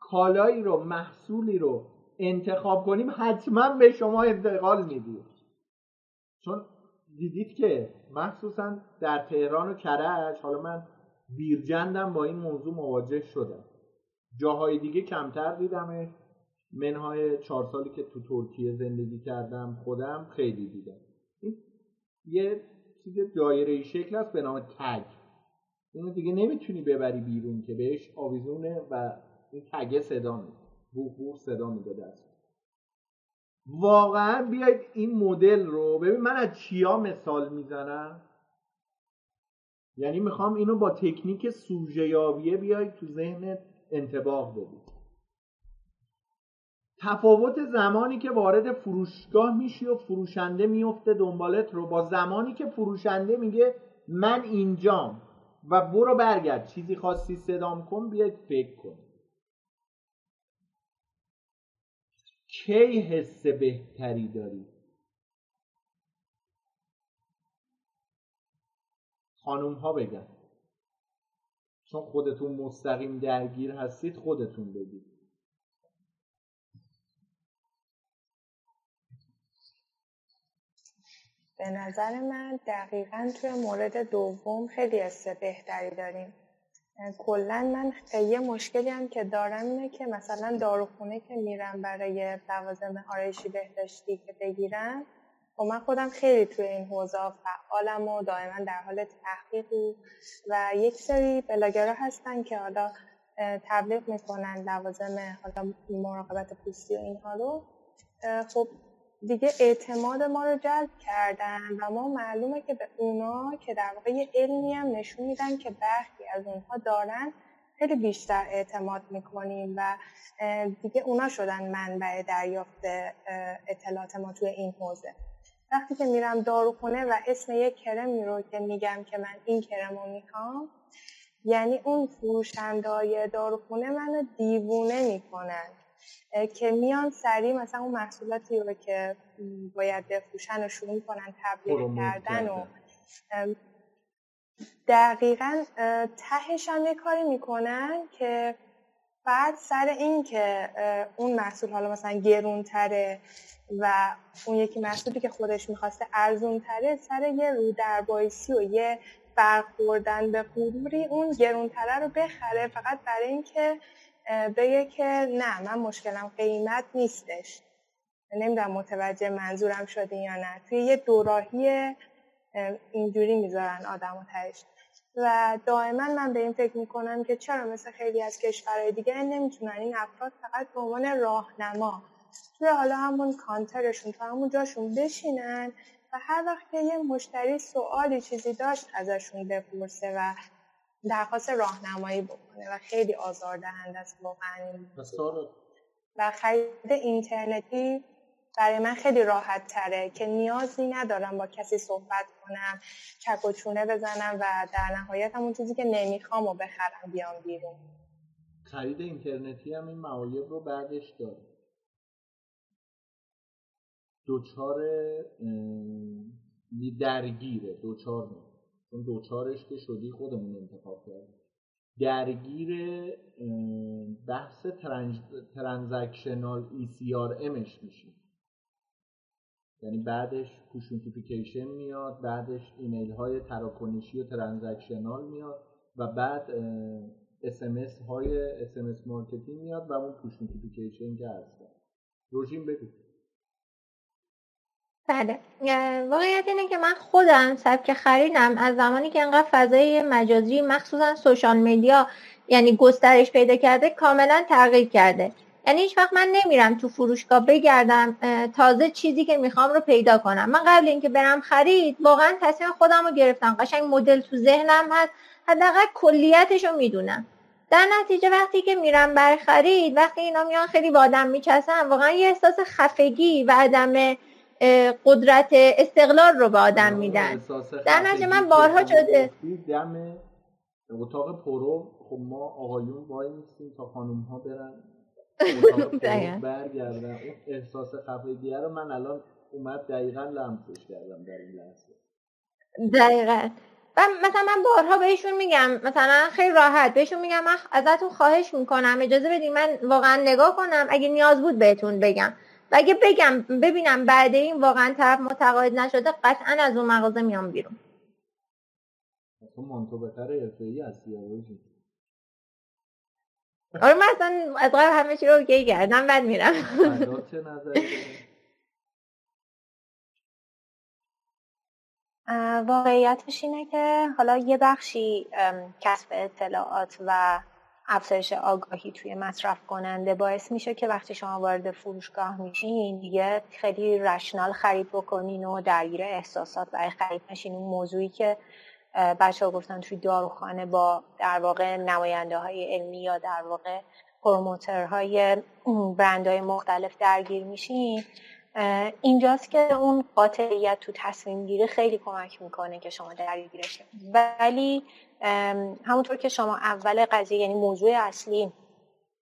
کالایی رو محصولی رو انتخاب کنیم حتما به شما انتقال میدیم. چون دیدید که مخصوصا در تهران و کرج حالا من بیرجندم با این موضوع مواجه شدم. جاهای دیگه کمتر دیدمش. منهای چهار سالی که تو ترکیه زندگی کردم خودم خیلی دیدم. یه چیز دایره شکل است به نام تگ. اینو دیگه نمی‌تونی ببری بیرون که بهش آویزونه و این تگه صدا میده. بوخ بوخ صدا میده دست. واقعا بیاید این مدل رو ببین من از چیا مثال می‌زنم؟ یعنی می‌خوام اینو با تکنیک سوژه یابیه بیاید تو ذهنت انتباه بدید تفاوت زمانی که وارد فروشگاه میشی و فروشنده میفته دنبالت رو با زمانی که فروشنده میگه من اینجام. و برو برگرد. چیزی خواستی صدام کن بیاید فکر کن. کی حس بهتری داری؟ خانوم ها بگن. چون خودتون مستقیم درگیر هستید خودتون بگید. به نظر من دقیقا توی مورد دوم خیلی حس بهتری داریم. کلا من یه مشکلی هم که دارم اینه که مثلا داروخونه که میرم برای لوازم آرایشی بهداشتی که بگیرم و خب من خودم خیلی توی این حوزه فعالم و دائما در حال تحقیق و یک سری بلاگرها هستن که حالا تبلیغ می‌کنن لوازم حالا مراقبت پوستی و اینها رو. خب دیگه اعتماد ما رو جلب کردن و ما معلومه که به اونا که در واقع علمی هم نشون میدن که برخی از اونها دارن خیلی بیشتر اعتماد می‌کنیم و دیگه اونا شدن منبع دریافت اطلاعات ما توی این حوزه. وقتی که میرم داروخونه و اسم یک کرمی رو که میگم که من این کرم رو می‌خوام یعنی اون فروشندهای داروخونه منو دیوونه می‌کنن. که میان سریع مثلا اون محصولاتی رو که باید بفروشن و شروع می‌کنن تبلیغ کردن و دقیقا تهش هم یه کاری می‌کنن که بعد سر این که اون محصول حالا مثلا گرونتره و اون یکی محصولی که خودش می‌خواسته ارزونتره سر یه رو دربایسی و یه برخوردن به غروری اون گرونتره رو بخره فقط برای اینکه بگه که نه من مشکلم قیمت نیستش. نمی‌دونم متوجه منظورم شده یا نه. توی یه دوراهی اینجوری می‌ذارن آدم و ترش و دائما من به این فکر می‌کنم که چرا مثل خیلی از کشورهای دیگه نمی‌تونن این افراد فقط به عنوان راهنما توی حالا همون کانترشون تو همون جاشون بشینن و هر وقت که یه مشتری سوالی چیزی داشت ازشون بپرسه و درخواست راهنمایی بکنه و خیلی آزاردهنده است واقعا و خرید اینترنتی برای من خیلی راحت تره که نیازی ندارم با کسی صحبت کنم چک و چونه بزنم و در نهایت همون چیزی که نمی‌خوام و بخرم بیام بیرون. خرید اینترنتی هم این معایب رو بعدش داره دوچار درگیره دچار نه چون دچارش که شدی خودمون انتخاب کردیم. درگیر بحث transactional eCRM ش میشیم. یعنی بعدش push میاد بعدش ایمیل های تراکنشی و transactional میاد و بعد SMS های SMS marketing میاد و اون push notification که هست. روژین بگو. بله. واقعیت اینه که من خودم سبک خریدم از زمانی که انقدر فضای مجازی مخصوصا سوشال میدیا یعنی گسترش پیدا کرده کاملا تغییر کرده. یعنی هیچ وقت من نمیرم تو فروشگاه بگردم تازه چیزی که می‌خوام رو پیدا کنم. من قبل اینکه برم خرید واقعا تصمیم خودم رو گرفتم. قشنگ مدل تو ذهنم هست. حداقل کلیتش رو می‌دونم. در نتیجه وقتی که میرم بر خرید وقتی اینا میان خیلی با آدم میچسن واقعا یه احساس خفگی و عدم قدرت استقلال رو به آدم میدن. در نتیجه من بارها شده دم اتاق پرو خب ما آقایون وای نیستیم تا خانوم ها برن برگردن. اون احساس خفگیه رو من الان اومد دقیقا لمسش کردم در این لحظه. دقیقا. و مثلا من بارها بهشون میگم مثلا خیلی راحت بهشون میگم من ازتون خواهش می‌کنم اجازه بدین من واقعا نگاه کنم اگه نیاز بود بهتون بگم. و اگه بگم ببینم بعد این واقعا طرف متقاعد نشده قطعا از اون مغازه میام بیرون. تو مانتو بهتر ای هستی آره من اصلا از قبل همه چی رو اوکی کردم بعد میرم. واقعیتش اینه که حالا یه بخشی کسب اطلاعات و افزایش آگاهی توی مصرف کننده باعث میشه که وقتی شما وارد فروشگاه میشین دیگه خیلی رشنال خرید بکنین و درگیر احساسات برای خرید نشین. اون موضوعی که بچه ها گفتن توی داروخانه با در واقع نماینده های علمی یا در واقع پروموترهای برندهای مختلف درگیر میشین. اینجاست که اون قاطعیت تو تصمیم گیری خیلی کمک می‌کنه که شما درگیرش ولی همونطور که شما اول قضیه یعنی موضوع اصلی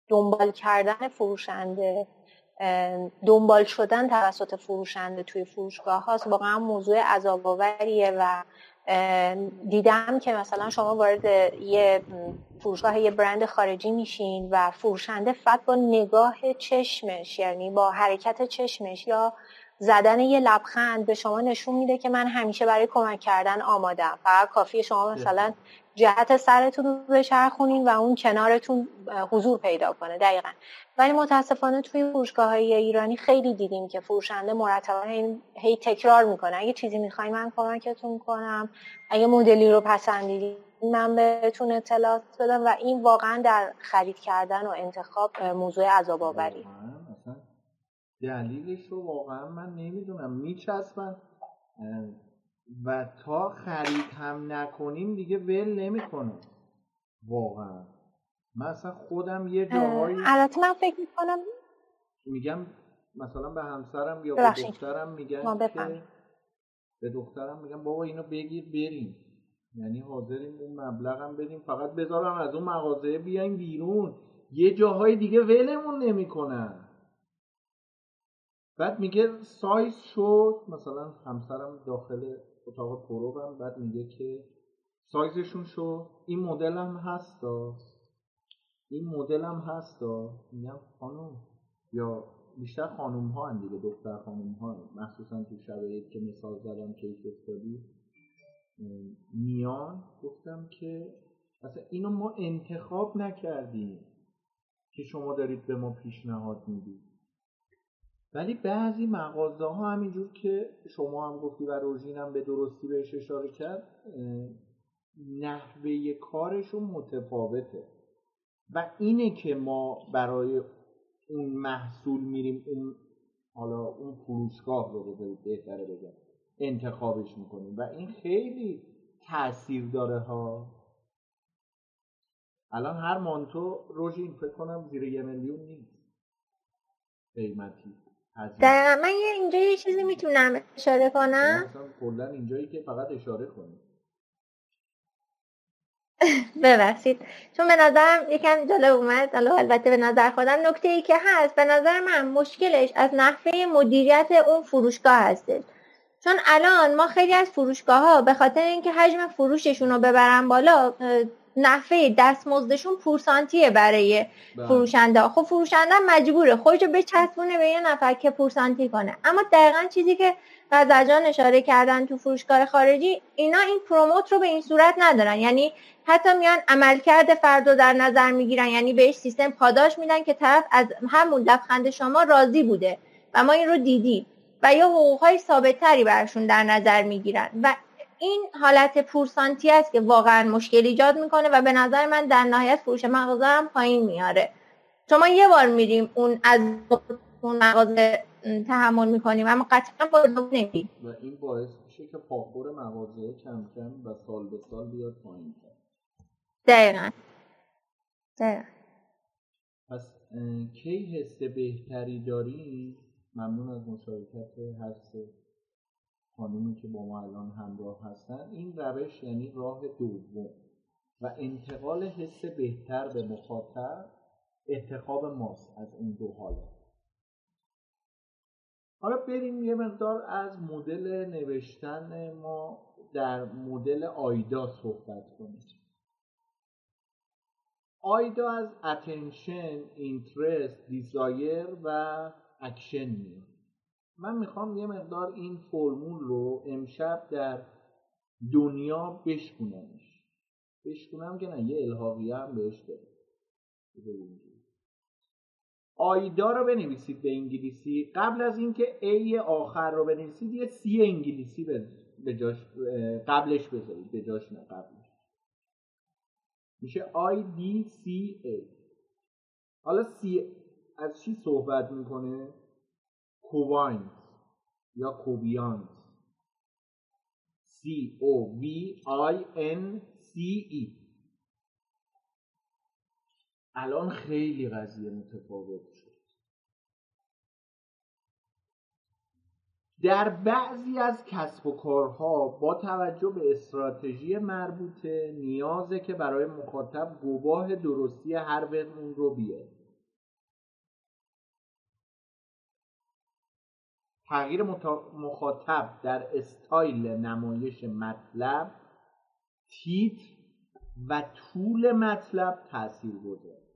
دنبال کردن فروشنده دنبال شدن توسط فروشنده توی فروشگاه هاست واقعا موضوع عذاب و دیدم که مثلا شما وارد یه فروشگاه یه برند خارجی میشین و فروشنده فقط با نگاه چشمش یعنی با حرکت چشمش یا زدن یه لبخند به شما نشون میده که من همیشه برای کمک کردن آمادم. فقط کافی شما مثلا جهت سرتون رو بچرخونین و اون کنارتون حضور پیدا کنه دقیقا. ولی متاسفانه توی فروشگاه های ایرانی خیلی دیدیم که فروشنده مرتبا هی تکرار می‌کنه. اگه چیزی می‌خوای من کمکتون کنم اگه مدلی رو پسندیدی من بهتون اطلاعات بدم و این واقعا در خرید کردن و انتخاب موضوع عذاب آوری دلیلش رو واقعا من نمی‌دونم. میچسبن و تا خرید هم نکنیم دیگه ول نمی‌کنه. واقعا. مثلا خودم یه جاهایی البته من فکر می‌کنم میگم مثلا به همسرم یا به دخترم میگن که به دخترم میگم بابا اینو بگیر بریم. یعنی حاضریم اون مبلغم بدیم. فقط بذارم از اون مغازه بیایم بیرون. یه جاهای دیگه ولمون نمی‌کنن. بعد میگه سایز شد. مثلا همسرم داخل اتاق پرو بعد میگه که سایزشون شو. این مدل هم هستا این مدل هم هستا میگم خانم. یا بیشتر خانوم ها هم دیگه دختر خانوم ها مخصوصا تو شرایط که مثال زدم case study میان گفتم که اصلا اینو ما انتخاب نکردیم که شما دارید به ما پیشنهاد می‌دید. ولی بعضی مغازه ها همینجور که شما هم گفتی و روژین هم به درستی بهش اشاره کرد نحوه کارشون متفاوته. و اینه که ما برای اون محصول میریم اون حالا اون فروشگاه رو بهتره بگم انتخابش می‌کنیم. و این خیلی تاثیر داره ها. الان هر مانتو روژین فکر کنم زیر یه میلیون نیست. قیمتی. دقیقا. من یه اینجا یه چیزی می‌تونم اشاره کنم. کلا اینجایی که فقط اشاره کنیم ببخشید. چون به نظرم یکم جالب اومد. البته به نظر خودم نکته ای که هست به نظر من مشکلش از نحوه مدیریت اون فروشگاه هستش. چون الان ما خیلی از فروشگاه ها به خاطر اینکه حجم فروششون رو ببرن بالا نحوه دستمزدشون پورسانتیه برای بله. فروشنده. خب فروشنده مجبوره خودشو بچسبونه به یه نفر که پورسانتی کنه. اما دقیقا چیزی که غزجان اشاره کردن تو فروشگاه خارجی اینا این پروموت رو به این صورت ندارن. یعنی حتی میان عملکرد فرد رو در نظر می‌گیرن. یعنی بهش سیستم پاداش میدن که طرف از همون لبخند شما راضی بوده و ما این رو دیدیم و یا حقوقهای ثابتتری برشون در نظر می‌گیرن. و این حالت پورسانتی است که واقعا مشکل ایجاد می‌کنه و به نظر من در نهایت فروش مغازه هم پایین میاره. چون ما یه بار میریم اون از اون مغازه تحمل می‌کنیم اما قطعا با نمیدیم و این باعث میشه که پاخور مغازه کم کم و سال به سال بیاد پایین دقیقا. دقیقا. پس کی حس بهتری داری ممنون از مشارکت هر سه. خانومی که با ما الان همراه هستن این روش یعنی راه دوم. و انتقال حس بهتر به مخاطب انتخاب ماست از این دو حالت. حالا بریم یه مقدار از مدل نوشتن ما در مدل آیدا صحبت کنیم. AIDA از attention, interest, desire و اکشن میاد. من می‌خوام یه مقدار این فرمول رو امشب در دنیا بشکنمش بشکنم که نه یه الحاقیه هم بهش داره AIDA رو بنویسید به انگلیسی. قبل از اینکه A آخر رو بنویسید یه C انگلیسی به جاش قبلش بذارید. به جاش نه قبلش. میشه آی دی سی ای حالا سی از چی صحبت می‌کنه؟ کوواینز یا کوبیانز C O V I N C E. الان خیلی قضیه متفاوت شد. در بعضی از کسب و کارها با توجه به استراتژی مربوطه نیازه که برای مخاطب گواه درستی هر اون رو بیاره تغییر مخاطب در استایل نمایش مطلب تیتر و طول مطلب تاثیر گذاره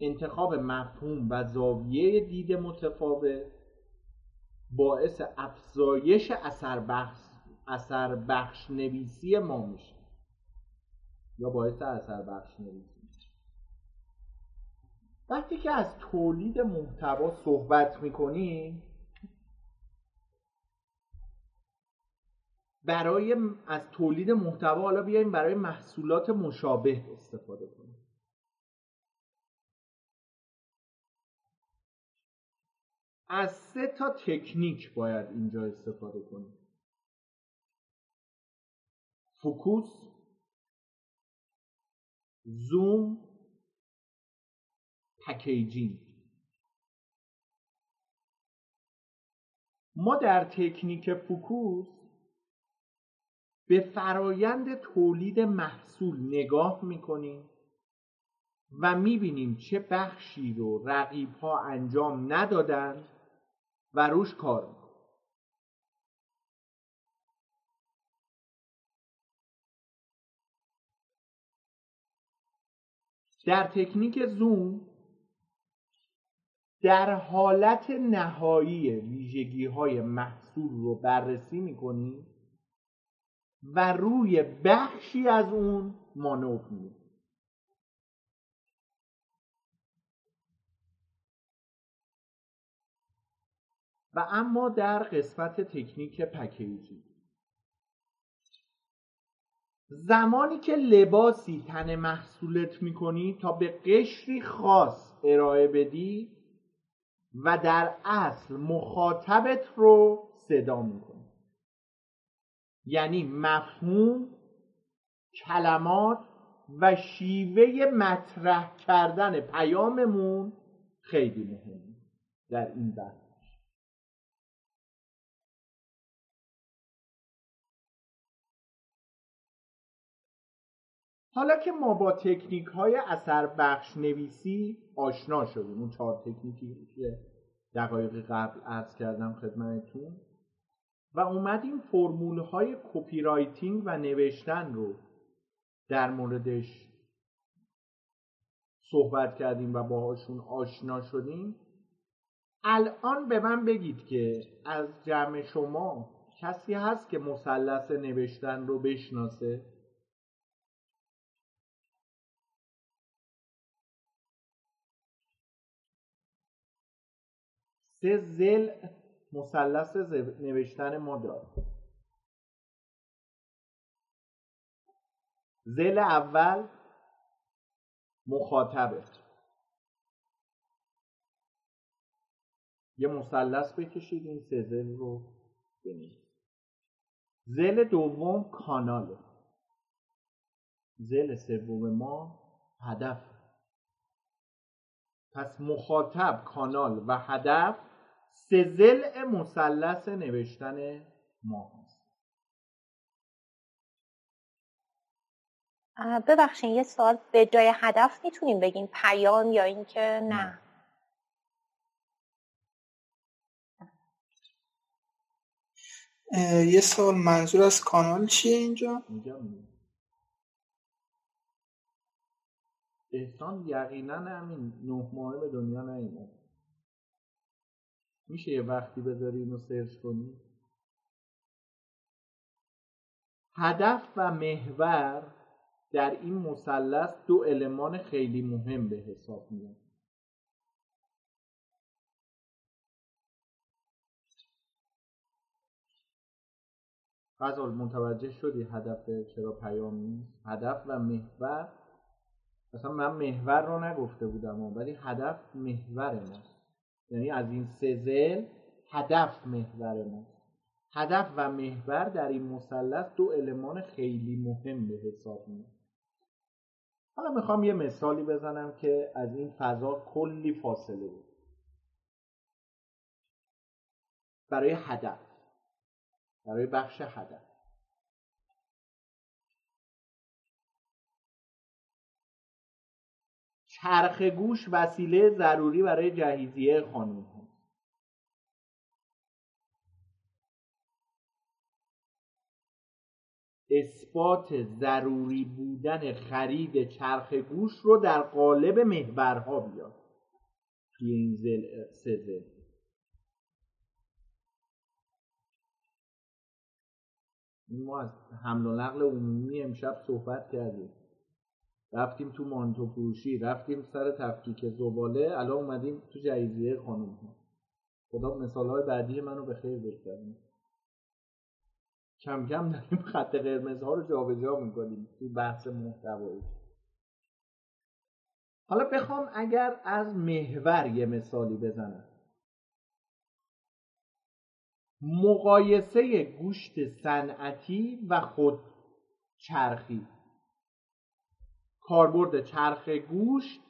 انتخاب مفهوم و زاویه دید متفاوت باعث افزایش اثر بخش, اثر بخش نویسی ما میشه. یا باعث اثر بخش نویسی وقتی که از تولید محتوا صحبت می‌کنیم برای از تولید محتوا حالا بیایم برای محصولات مشابه استفاده کنیم. از سه تا تکنیک باید اینجا استفاده کنیم. focus zoom packaging ما در تکنیک focus به فرایند تولید محصول نگاه می‌کنیم و می‌بینیم چه بخشی رو رقیب ها انجام ندادن و روش کار می‌کنیم در تکنیک زوم در حالت نهایی ویژگی های محصول رو بررسی می‌کنیم و روی بخشی از اون مانور می‌کنیم و اما در قسمت تکنیک پکیجی زمانی که لباسی تن محصولت می‌کنی تا به قشری خاص ارائه بدی و در اصل مخاطبت رو صدا می‌کنه. یعنی مفهوم کلمات و شیوه مطرح کردن پیاممون خیلی مهمه در این بحث. حالا که ما با تکنیک های اثر بخش نویسی آشنا شدیم اون چهار تکنیکی که دقایق قبل عرض کردم خدمتتون و اومدیم فرمول های copywriting و نوشتن رو در موردش صحبت کردیم و باهاشون آشنا شدیم. الان به من بگید که از جمع شما کسی هست که مثلث نوشتن رو بشناسه؟ سه زل مثلث نوشتن ما داره زل اول مخاطبه یه مثلث بکشید این سه زل رو بنویسید. زل دوم کاناله زل سوم ما هدف. پس مخاطب کانال و هدف سه زل مثلث نوشتن ما هست. ببخشید یه سال به جای هدف می‌تونیم بگیم پیام یا اینکه نه؟ یه سال منظور از کانال چیه اینجا؟ احسان یقینا همین نه ماه به دنیا نیومد میشه یه وقتی بذاری اینو سرچ کنی هدف و محور در این مثلث دو المان خیلی مهم به حساب میاد. غزال متوجه شدی هدف چرا پیام نیست؟ هدف و محور؟ مثلا من محور رو نگفته بودم ولی هدف محور ماست. یعنی از این سه زل هدف محور ماست. هدف و محور در این مثلث دو المان خیلی مهم به حساب میاد. حالا می‌خوام یه مثالی بزنم که از این فضا کلی فاصله بود برای هدف برای بخش هدف. چرخ گوش وسیله ضروری برای جهیزیه خانوم ها. اثبات ضروری بودن خرید چرخ گوش رو در قالب محورها بیاد توی این زل سه ما از حمل و نقل عمومی امشب صحبت کردیم. رفتیم تو مانتو فروشی رفتیم سر تفکیک زباله الان اومدیم تو جایزیه خانم ها خدا مثال های بعدی منو به خیر بگذاریم کم کم داریم خط قرمز ها رو جابجا جا می‌کنیم تو بحث محتوایی. حالا بخوام اگر از محور یه مثالی بزنم. مقایسه گوشت صنعتی و خود چرخی کاربرد چرخ گوشت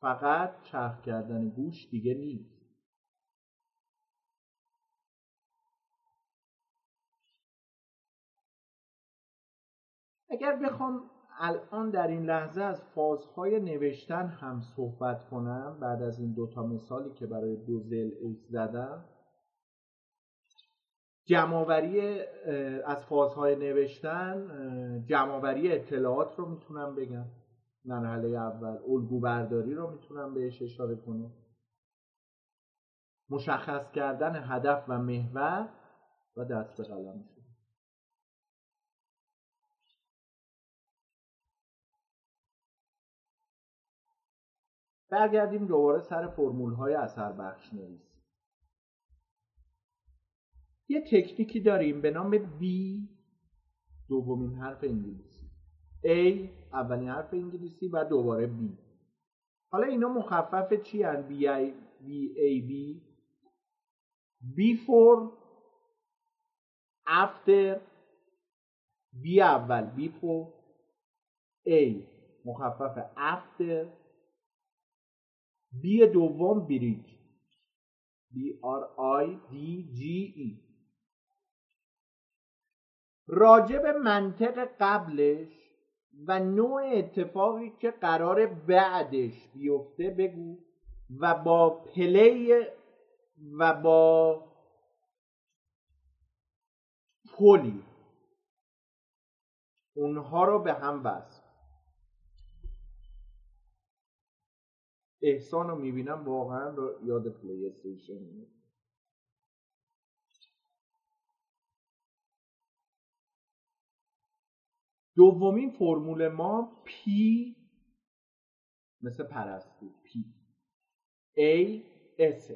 فقط چرخ کردن گوشت دیگه نیست. اگر بخوام الان در این لحظه از فازهای نوشتن هم صحبت کنم بعد از این دوتا مثالی که برای دو زل زدم جمعآوری از فازهای نوشتن جمعآوری اطلاعات رو می‌تونم بگم. مرحله اول الگو برداری رو می‌تونم بهش اشاره کنم. مشخص کردن هدف و محور و دست به قلم شد برگردیم دوباره سر فرمول های اثر بخش نویسی یه تکنیکی داریم به نام B دومین حرف انگلیسی. A اولین حرف انگلیسی و دوباره B. حالا اینا مخفف چی هن؟ B, I, B, A, B. Before after B اول. Before A. مخفف. After B دوم بریج R I D G E. راجع به منطق قبلش و نوع اتفاقی که قرار بعدش بیفته بگو و با پلی و با پلی. اونها رو به هم بست احسان رو می‌بینم واقعا یاد پلی استیشن. دومین فرمول ما P مثل پرستو PAS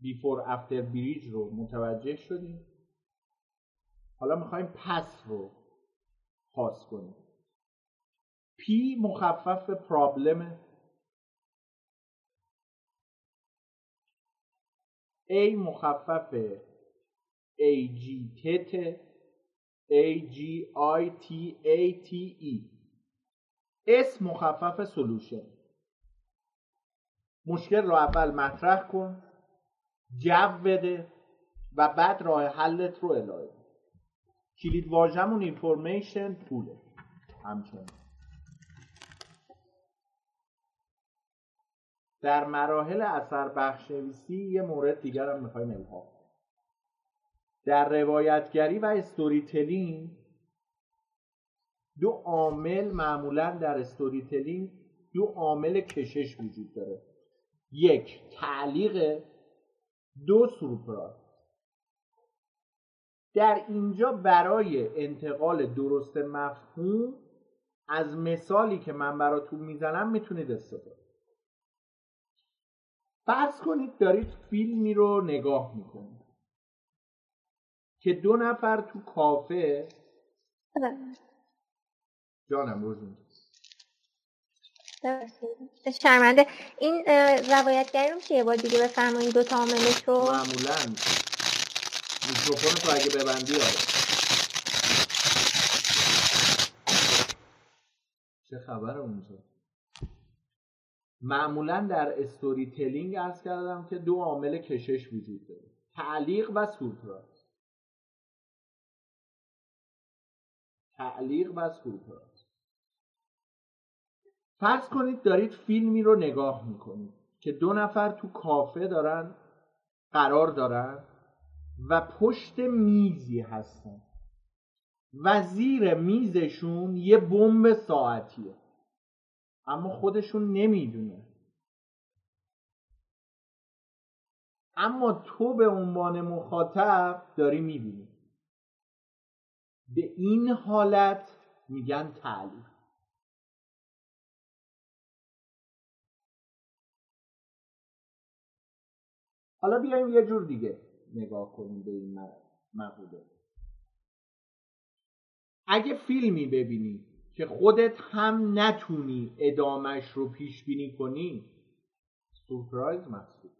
before after bridge رو متوجه شدیم. حالا می‌خوایم PAS رو خاص کنیم. پی مخفف پرابلم A مخفف جی تت A G I T A T E. S مخفف سلوشن مشکل رو اول مطرح کن جو بده و بعد راه حلت رو الهی کلید واژمون اینفورمیشن پوله. همچنین. در مراحل اثر بخشنویسی یه مورد دیگر هم می‌خوایم الحاق در روایتگری و استوری تلینگ دو عامل معمولا در استوری تلینگ دو عامل کشش وجود داره. یک تعلیق دو سورپرایز در اینجا برای انتقال درست مفهوم از مثالی که من براتون می‌زنم می‌تونید استفاده فرض کنید دارید فیلمی رو نگاه می‌کنید. که دو نفر تو کافه جانم روزین شرمنده. این روایتگری رو میشه یه بار دیگه بفرمایید دو تا عاملش رو. معمولا میکروفون تو اگه ببندی آره. چه خبر اونجا معمولا در استوری تلینگ ارز کردم که دو عامل کشش وجود داره. تعلیق و سورپرایز تعلیق و سورپرایز فرض کنید دارید فیلمی رو نگاه می‌کنید که دو نفر تو کافه دارن قرار دارن و پشت میزی هستن. و زیر میزشون یه بمب ساعتیه. اما خودشون نمی‌دونه. اما تو به عنوان مخاطب داری می‌بینی. به این حالت میگن تعلیق. حالا بیایم یه جور دیگه نگاه کنیم به این مقوله اگه فیلمی ببینی که خودت هم نتونی ادامش رو پیش بینی کنی سورپرایز محسوب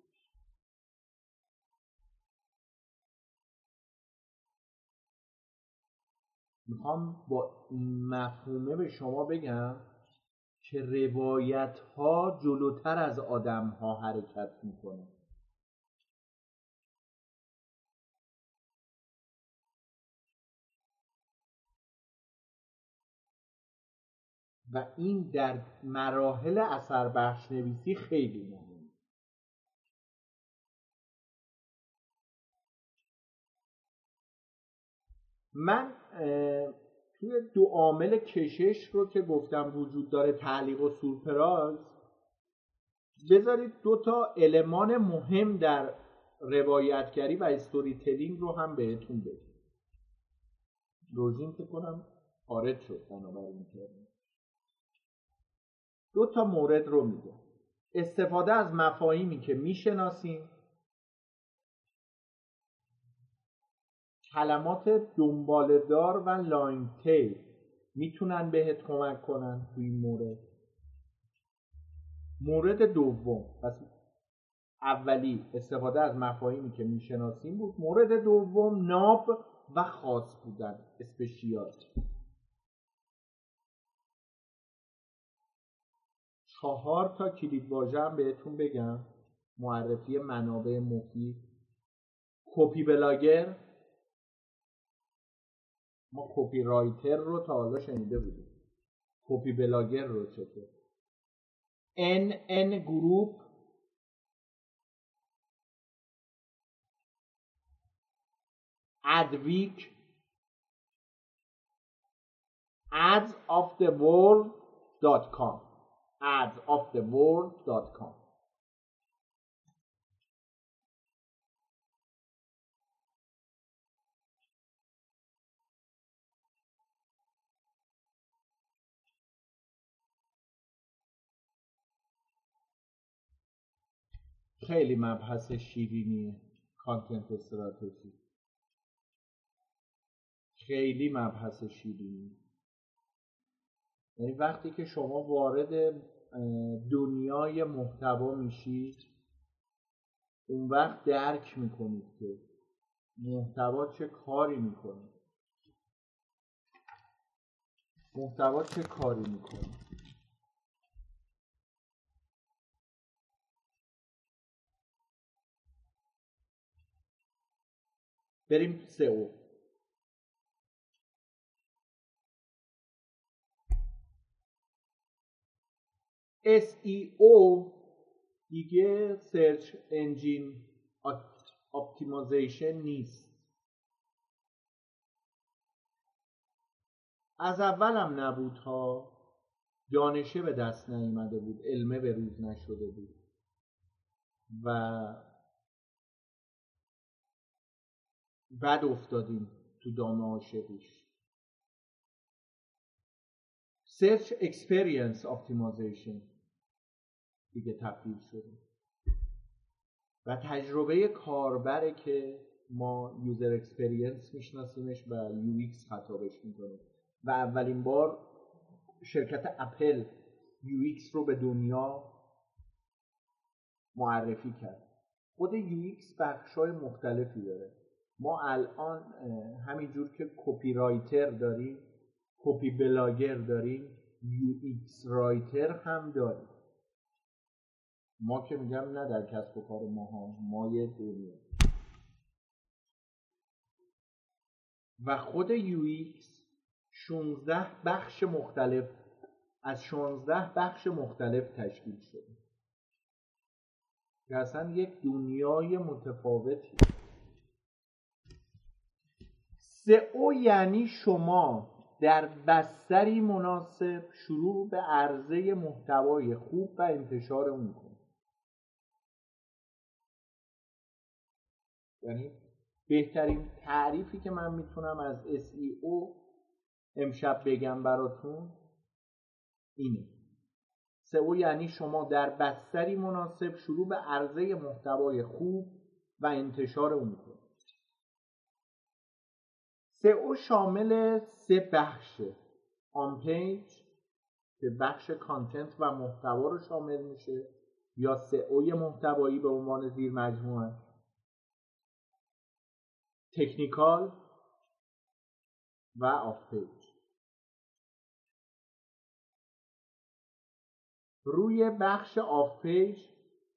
می‌خوام با این مفهومه به شما بگم که روایت ها جلوتر از آدم ها حرکت می‌کنه. و این در مراحل اثر بخش نویسی خیلی مهمه. من توی دو عامل کشش رو که گفتم وجود داره تعلیق و سورپراز بذارید دو تا المان مهم در روایتگری و استوری تلینگ رو هم بهتون بگم روزین که کنم خارج شد بنابراین دو تا مورد رو میگه استفاده از مفاهیمی که می‌شناسیم کلمات دار و لاین تیل می‌تونن بهت کمک کنن توی این مورد. مورد دوم پس اولی استفاده از مفاهیمی که می‌شناسیم بود. مورد دوم ناب و خاص بودن اسپشیال چهار تا کلید واژه هم بهتون بگم. معرفی منابع مفید. Copyblogger. ما copywriter رو تا حالا شنیده بودیم. Copyblogger رو چطور؟ NN Group. Adweek. ads of the world.com ads of the world.com خیلی مبحث شیرینیه کانتنت استراتژی. خیلی مبحث شیرینی. یعنی وقتی که شما وارد دنیای محتوا میشید اون وقت درک می‌کنید که محتوا چه کاری می‌کنه. محتوا چه کاری می‌کنه. بریم سئو SEO دیگه search engine optimization نیست. از اولم نبود ها. دانشه به دست نیامده بود. علمه به روز نشده بود. و بد افتادیم تو دام عاشقیش. search experience optimization دیگه تبدیل شده. و تجربه کاربره که ما user experience میشناسیمش و UX خطابش می‌کنیم و اولین بار شرکت اپل UX رو به دنیا معرفی کرد. خود UX بخش های مختلفی داره. ما الان همینجور که copywriter داریم copy blogger داریم UX writer هم داریم. ما که میگم نه در کسب و کار ما مای دنیا. و خود UX 16 بخش مختلف از 16 بخش مختلف تشکیل شده. که اصلا یک دنیای متفاوتی. سئو یعنی شما. در بستری مناسب شروع به عرضه محتوای خوب و انتشار اون کنید یعنی بهترین تعریفی که من می‌تونم از SEO امشب بگم براتون اینه. سئو یعنی شما در بستری مناسب شروع به عرضه محتوای خوب و انتشار اون کنید سئو شامل سه بخشه on-page که بخش content و محتوا رو شامل میشه یا سئو محتوایی به عنوان زیر مجموعه. technical و off-page روی بخش off-page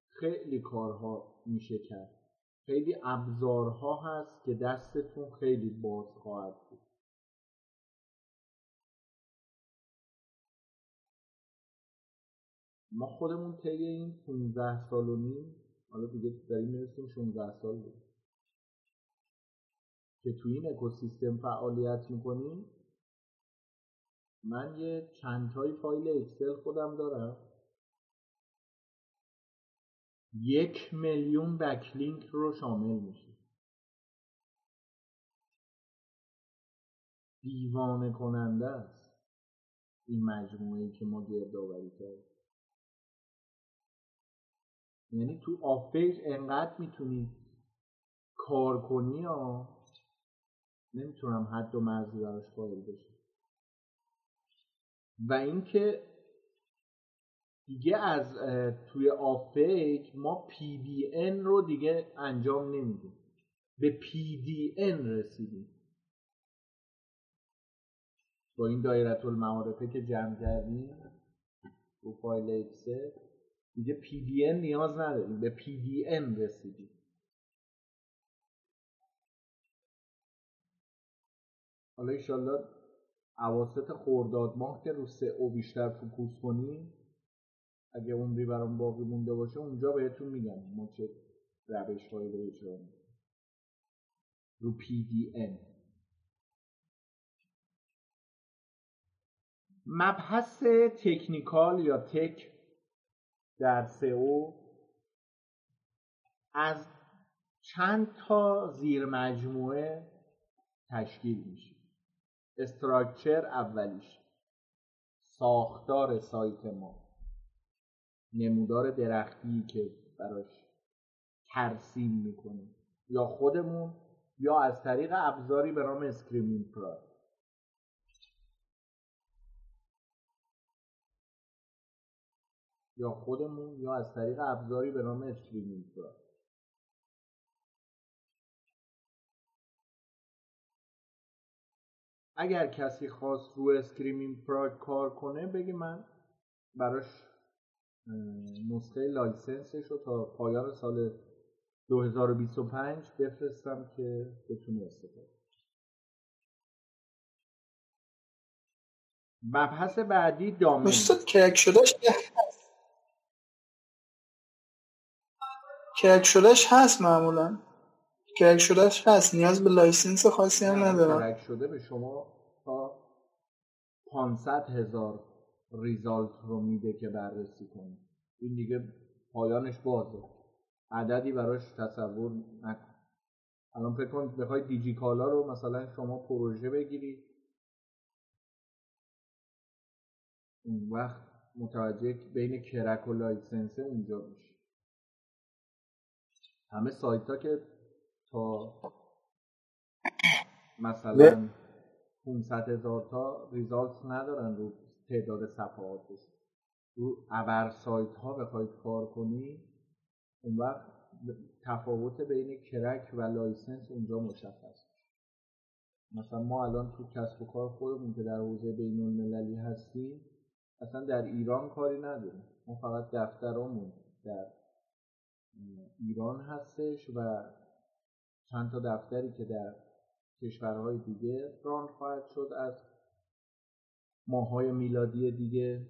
خیلی کارها میشه کرد. خیلی ابزارها هست که دستتون خیلی باز خواهد بود. ما خودمون طی این 15 سال و نیم حالا دیگه داریم می‌رسیم 16 سال بود که تو این اکوسیستم فعالیت می‌کنیم من یه چند تای فایل اکسل خودم دارم. یک میلیون backlink رو شامل میشه. دیوانه کننده است. این مجموعه که ما گردآوری کردیم. یعنی تو off-page انقدر می‌تونی کار کنی یا نمی‌تونم حد و مرزی براش قائل بشه و اینکه دیگه از توی off-page ما PBN رو دیگه انجام نمیدیم. به PDN رسیدیم. با این دایره المعارفه که جمع کردیم رو فایل اکسل دیگه PBN نیاز نداریم. به PDN رسیدیم. حالا ایشالله اواسط خورداد ماه که رو SEO بیشتر focus کنیم اگه عمری برام باقی مونده باشه اونجا بهتون میگم. ما چه روش هایی رو اجرا رو PDN مبحث technical یا tech در سئو از چند تا زیر مجموعه تشکیل میشه. structure اولیش. ساختار سایت ما. نمودار درختی که براش ترسیم می‌کنیم یا خودمون یا از طریق ابزاری به نام Screaming Frog یا خودمون یا از طریق ابزاری به نام Screaming Frog اگر کسی خواست رو Screaming Frog کار کنه بگه من براش نسخه license ش رو تا پایان سال 2025 بفرستم که بتونه استفاده مبحث بعدی domain استاد crack شدهش crack شدهش هست معمولا. crack شدهش هست. نیاز به license خاصی هم ندارم. crack شده به شما تا 500 هزار result رو میده که بررسی کنید این دیگه پایانش بازه. عددی براش تصور نکن. الان فکر کن بخوای دیجی کالا رو مثلا شما پروژه بگیری. اون وقت متوجه بین crack و license ه اونجا میشه همه سایت ها که تا مثلا 500 هزار تا result ندارن رو تعداد صفحاتش رو ابر سایت ها بخواید کار کنی اون وقت تفاوت بین crack و license اونجا مشخص مثلا ما الان تو کسب و کار خودمون که در حوزه بین المللی هستیم اصلا در ایران کاری نداریم. ما فقط دفترامون در ایران هستش و چند تا دفتری که در کشورهای دیگه ران خواهد شد از ماهای میلادی دیگه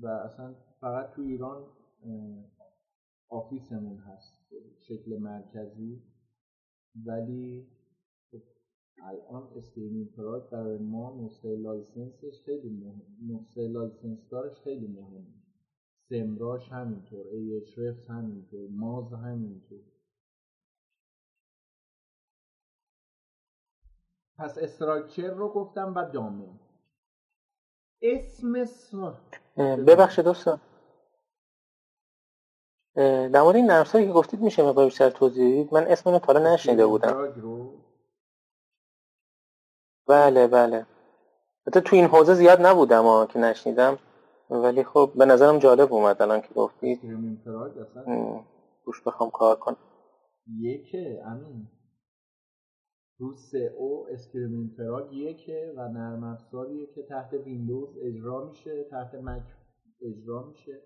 و اصلا فقط تو ایران آفیسمون هست شکل مرکزی. ولی خب الان Screaming Frog برای ما نسخه license ش خیلی مهم نسخه license دارش خیلی مهمه. SEMrush همینطور Ahrefs همینطور Moz همینطور. پس structure رو گفتم و domain. اسم سا ببخشید دوستان. در مورد این نرمسایی که گفتید میشه مقدار بیشتر توضیح من اسم رو تا نشنیده بودم. بله بله. حتی تو این حوزه زیاد نبودم ها که نشنیدم. ولی خب به نظرم جالب اومد الان که گفتید. روش بخوام کار کنم. یکه امین. رو او اسکریمینگ پراگ یکه و نرم افزاریه که تحت ویندوز اجرا میشه تحت مک اجرا میشه.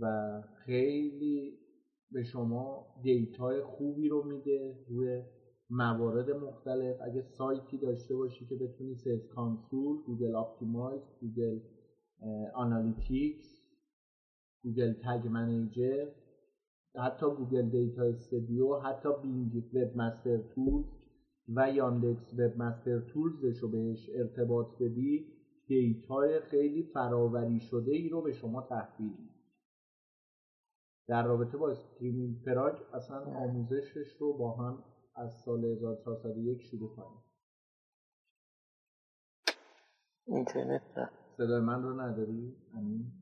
و خیلی به شما دیتای خوبی رو میده روی موارد مختلف. اگه سایتی داشته باشی که بتونی Search Console Google Optimize Google Analytics Google Tag Manager حتی Google Data Studio حتی Bing Webmaster Tools و Yandex Webmaster Tools ش رو بهش ارتباط بدی data ی خیلی فراوری شده ای رو به شما تحویل در رابطه با Screaming Frog اصلا آموزشش رو با هم از سال 1401 شروع کنیم. اینترنت صدای من رو نداری؟ امین؟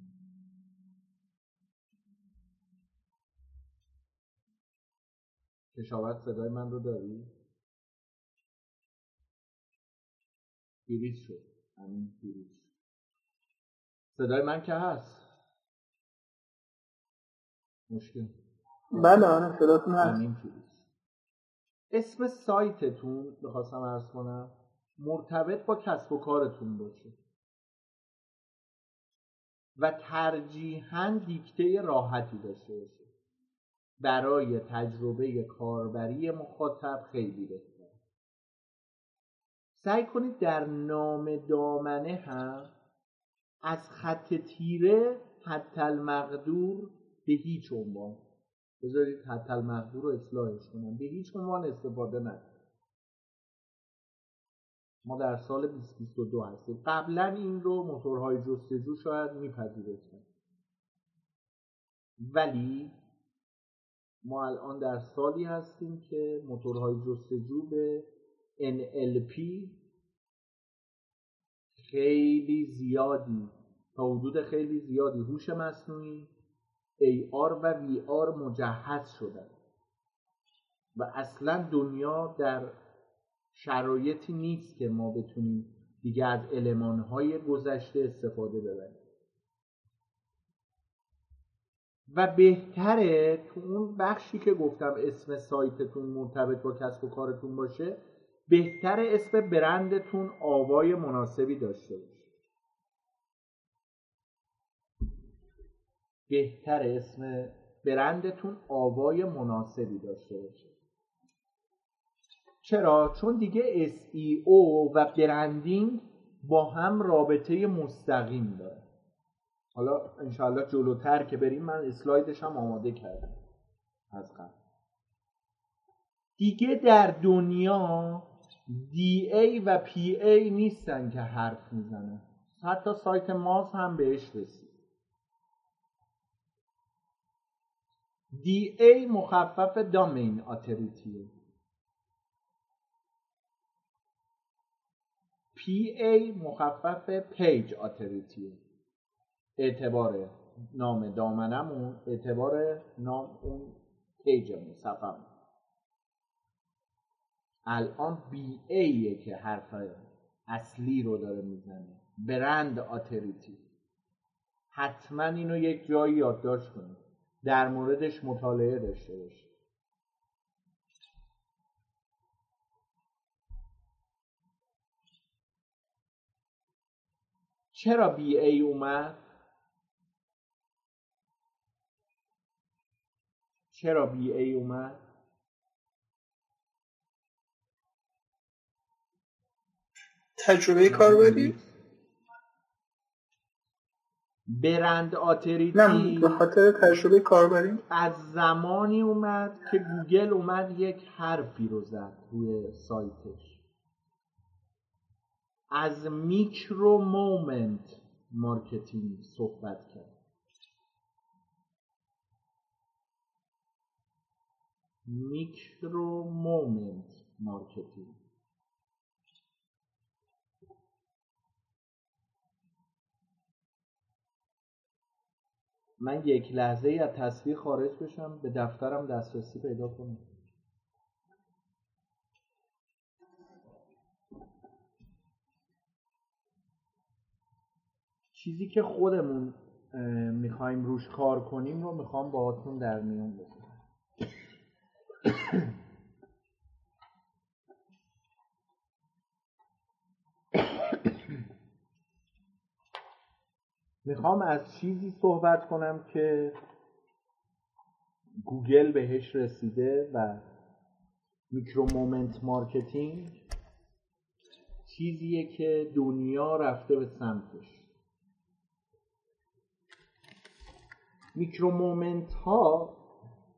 کشاورز صدای من رو داری؟ فریز شد. همین فریز صدای من که هست؟ مشکل. بله آره صداتون هست. اسم سایتتون بخواستم ارز کنم مرتبط با کسب و کارتون باشه. و ترجیحاً دیکته راحتی داشته باشه. برای تجربه کاربری مخاطب خیلی بهتر. سعی کنید در نام دامنه هم از خط تیره حتی المقدور به هیچ عنوان بذارید حتی المقدور رو اصلاحش کنم به هیچ عنوان استفاده نکنید. ما در سال 2022 هستیم. قبلا این رو موتورهای جستجو شاید میپذیرفتن ولی ما الان در سالی هستیم که موتورهای جستجو به NLP خیلی زیادی تا حدود خیلی زیادی هوش مصنوعی AR و VR مجهز شدن. و اصلا دنیا در شرایطی نیست که ما بتونیم دیگه از المانهای گذشته استفاده ببریم. و بهتره تو اون بخشی که گفتم اسم سایتتون مرتبط با کسب و کارتون باشه بهتر اسم برندتون آوای مناسبی داشته باشه. بهتر اسم برندتون آوای مناسبی داشته باشه. چرا؟ چون دیگه SEO و برندینگ با هم رابطه مستقیم داره. حالا انشاءالله جلوتر که بریم من اسلایدش هم آماده کردم از قبل. دیگه در دنیا DA و PA نیستن که حرف می‌زنه حتی سایت ماز هم بهش رسید. DA مخفف دامین آتریتیه PA مخفف پیج آتریتیه اعتبار نام دامنمون اعتبار نام اون پیجمون صفحمون الان بی ایه که حرف اصلی رو داره می‌زنه. برند آتریتی. حتما اینو یک جایی یادداشت کنید. در موردش مطالعه داشته باشید. چرا بی ای اومد؟ چرا بی ای اومد؟ تجربه کاربری؟ برند آتریتی نه به خاطر تجربه کاربری؟ از زمانی اومد که گوگل اومد یک حرفی رو زد روی سایتش. از micro moment marketing صحبت کرد. micro moment marketing. من یک لحظه ای از تصویر خارج بشم به دفترم دسترسی پیدا کنم. چیزی که خودمون می‌خوایم روش کار کنیم رو می‌خوام باهاتون در میون بذارم. می‌خوام از چیزی صحبت کنم که گوگل بهش رسیده و micro moment marketing چیزیه که دنیا رفته به سمتش. micro moment ها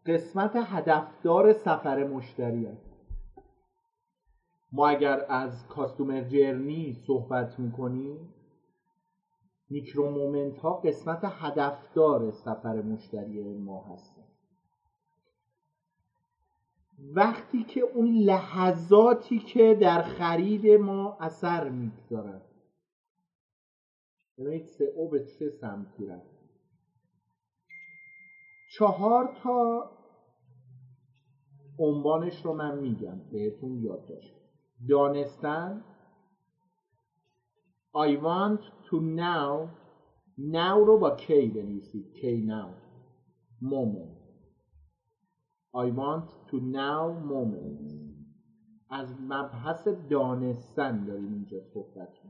قسمت هدفدار سفر مشتری هست ما اگر از customer journey صحبت می‌کنیم micro moment ها قسمت هدفدار سفر مشتری ما هستن. وقتی که اون لحظاتی که در خرید ما اثر می‌گذارن ببینید او به چه سمتی رفت؟ چهار تا عنوانش رو من میگم. بهتون یاد داشت دانستن. I want to now now رو با کی بنویسید. کی now. Moment. I want to now moment. از مبحث دانستن داریم اینجا صحبت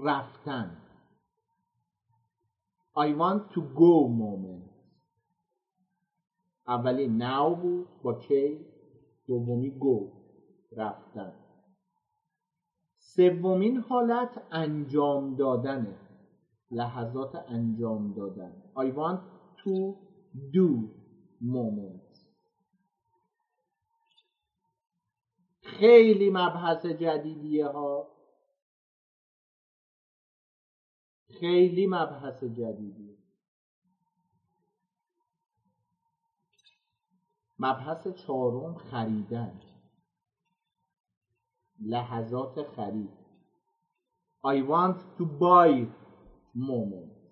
رفتن. I want to go moment. اولی ناو بود با کی دومی گو رفتن. سومین حالت انجام دادنه. لحظات انجام دادن. I want to do moment. خیلی مبحث جدیدیه ها. خیلی مبحث جدیدیه. مبحث چهارم خریدن. لحظات خرید. I want to buy moments.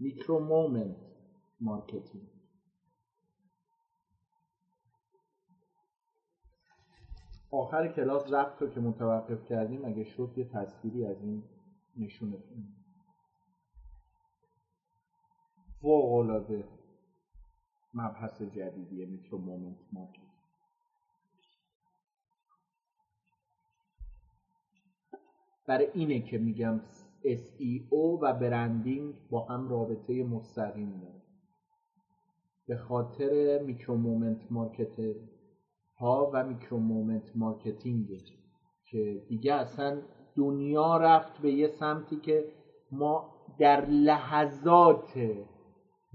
micro moment marketing آخر کلاس رفت رو که متوقف کردیم اگه شد یه تصویری از این نشونتون فوق مبحث جدیدیه micro moment market. برای اینه که میگم SEO و branding با هم رابطه مستقیم داره به خاطر micro moment market ها و micro moment marketing که دیگه اصلا دنیا رفت به یه سمتی که ما در لحظات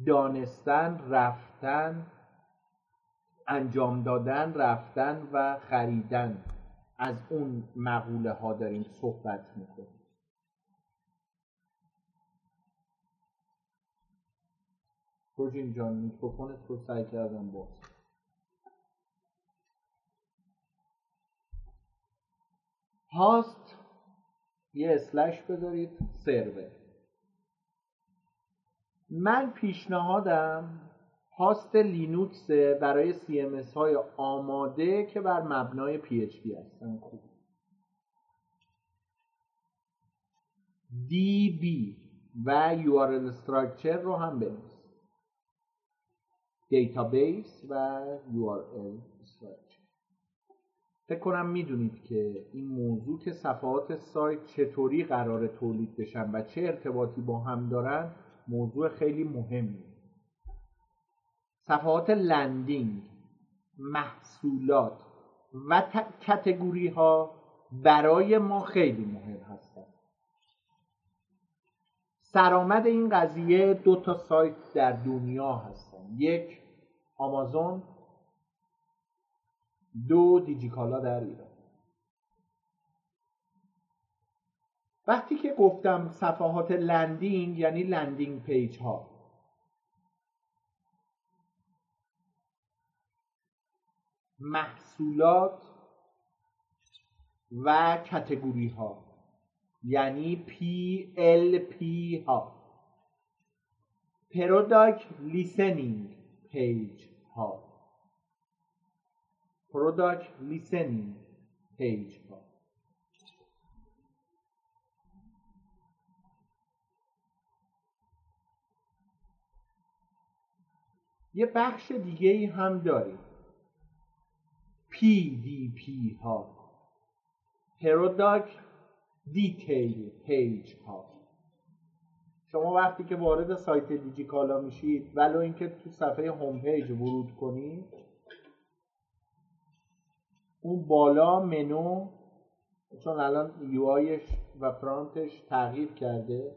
دانستن رفتن انجام دادن رفتن و خریدن از اون مقوله ها داریم صحبت می‌کنیم. روژین جان میکروفونت رو سعی کردم باز هاست. یه slash بذارید سرور من پیشنهادم هاست لینوکس برای CMS های آماده که بر مبنای PHP هستن. خوب. DB و URL structure رو هم بنویس. database و URL structure فکر کنم می‌دونید که این موضوع که صفحات سایت چطوری قرار تولید بشن و چه ارتباطی با هم دارن موضوع خیلی مهمی صفحات landing محصولات و category ها برای ما خیلی مهم هستند سرآمد این قضیه دو تا سایت در دنیا هستن. یک آمازون. دو دیجیکالا در ایران. وقتی که گفتم صفحات landing یعنی landing page ها. محصولات و category ها. یعنی PLP ها. product listing page ها. product listing page ها. یه بخش دیگه ای هم داریم. PDP ها. product detail page ها. شما وقتی که وارد سایت دیجیکالا میشید ولو اینکه تو صفحه home page ورود کنید اون بالا منو چون الان UI و front ش تغییر کرده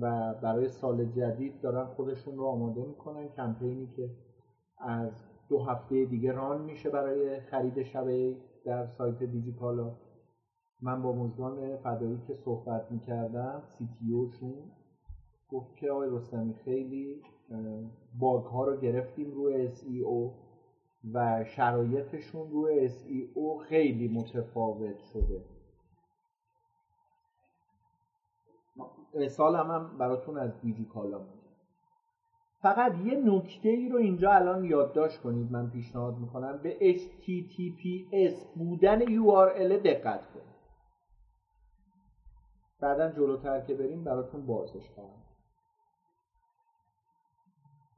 و برای سال جدید دارن خودشون رو آماده می‌کنن. کمپینی که از دو هفته دیگه ران میشه برای خرید شبه در سایت دیجیکالا من با مزدان فدایی که صحبت می‌کردم سی تی شون گفت که آقای رستمی خیلی باگ ها رو گرفتیم روی SEO و شرایطشون روی SEO خیلی متفاوت شده. سال هم, هم براتون از دیجی کالا فقط یه نکته ای رو اینجا الان یادداشت کنید من پیشنهاد می‌کنم. به HTTPS بودن URL دقت کنید. بعدا جلوتر که بریم براتون بازش خواهم.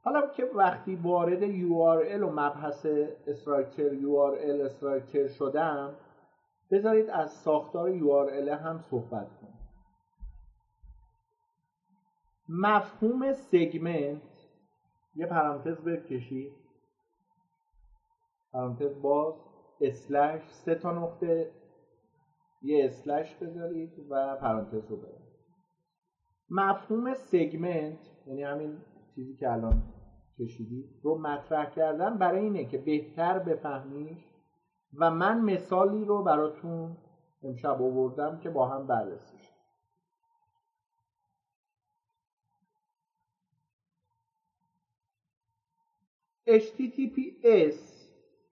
حالا که وقتی وارد URL و مبحث استراکچر URL استراکچر شدم بذارید از ساختار URL هم صحبت کنیم. مفهوم سگمنت یه پرانتز بکشید پرانتز باز اسلش سه تا نقطه یه اسلش بذارید و پرانتز رو برید مفهوم سگمنت یعنی همین چیزی که الان کشیدید رو مطرح کردن برای اینه که بهتر بفهمیش و من مثالی رو براتون امشب آوردم که با هم بررسیش https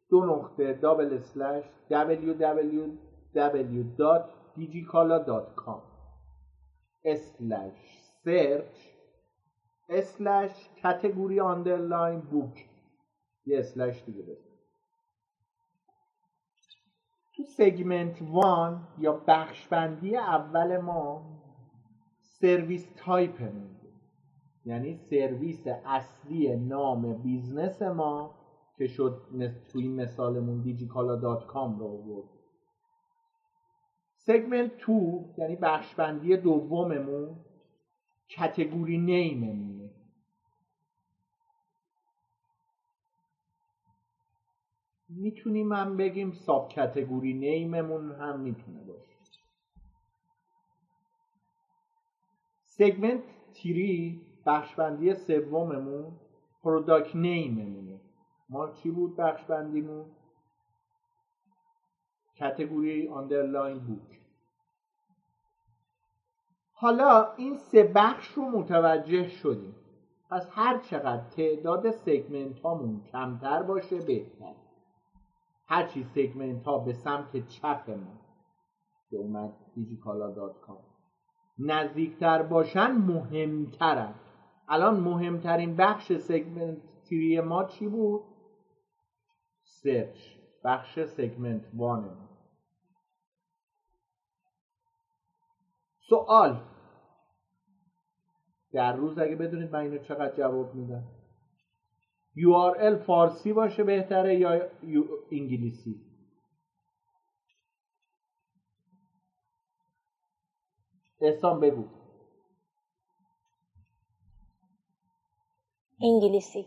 دو نقطه www.digikala.com slash search slash category underline book. یه slash دیگه بزن. تو segment one یا بخشبندی اول ما service type یعنی سرویس اصلی نام business ما که شد تو این مثالمون دیجیکالا dot com رو آورد. segment two یعنی بخشبندی دوممون category name مونه می‌تونیم هم بگیم sub category name مون هم می‌تونه باشه. segment three بخشبندی سوممون product name مونه. ما چی بود بخشبندیمون؟ category underline بود. حالا این سه بخش رو متوجه شدیم. پس هر چقدر تعداد segment هامون کمتر باشه بهتر هرچی segment ها به سمت چپ ما که اومد دیجیکالا dot com. نزدیکتر باشن مهمترن. الان مهمترین بخش segment three ما چی بود؟ search. بخش segment one ه سوال. در روز اگه بدونید من اینو چقدر جواب میدم. URL فارسی باشه بهتره یا انگلیسی؟ احسان بگو. انگلیسی.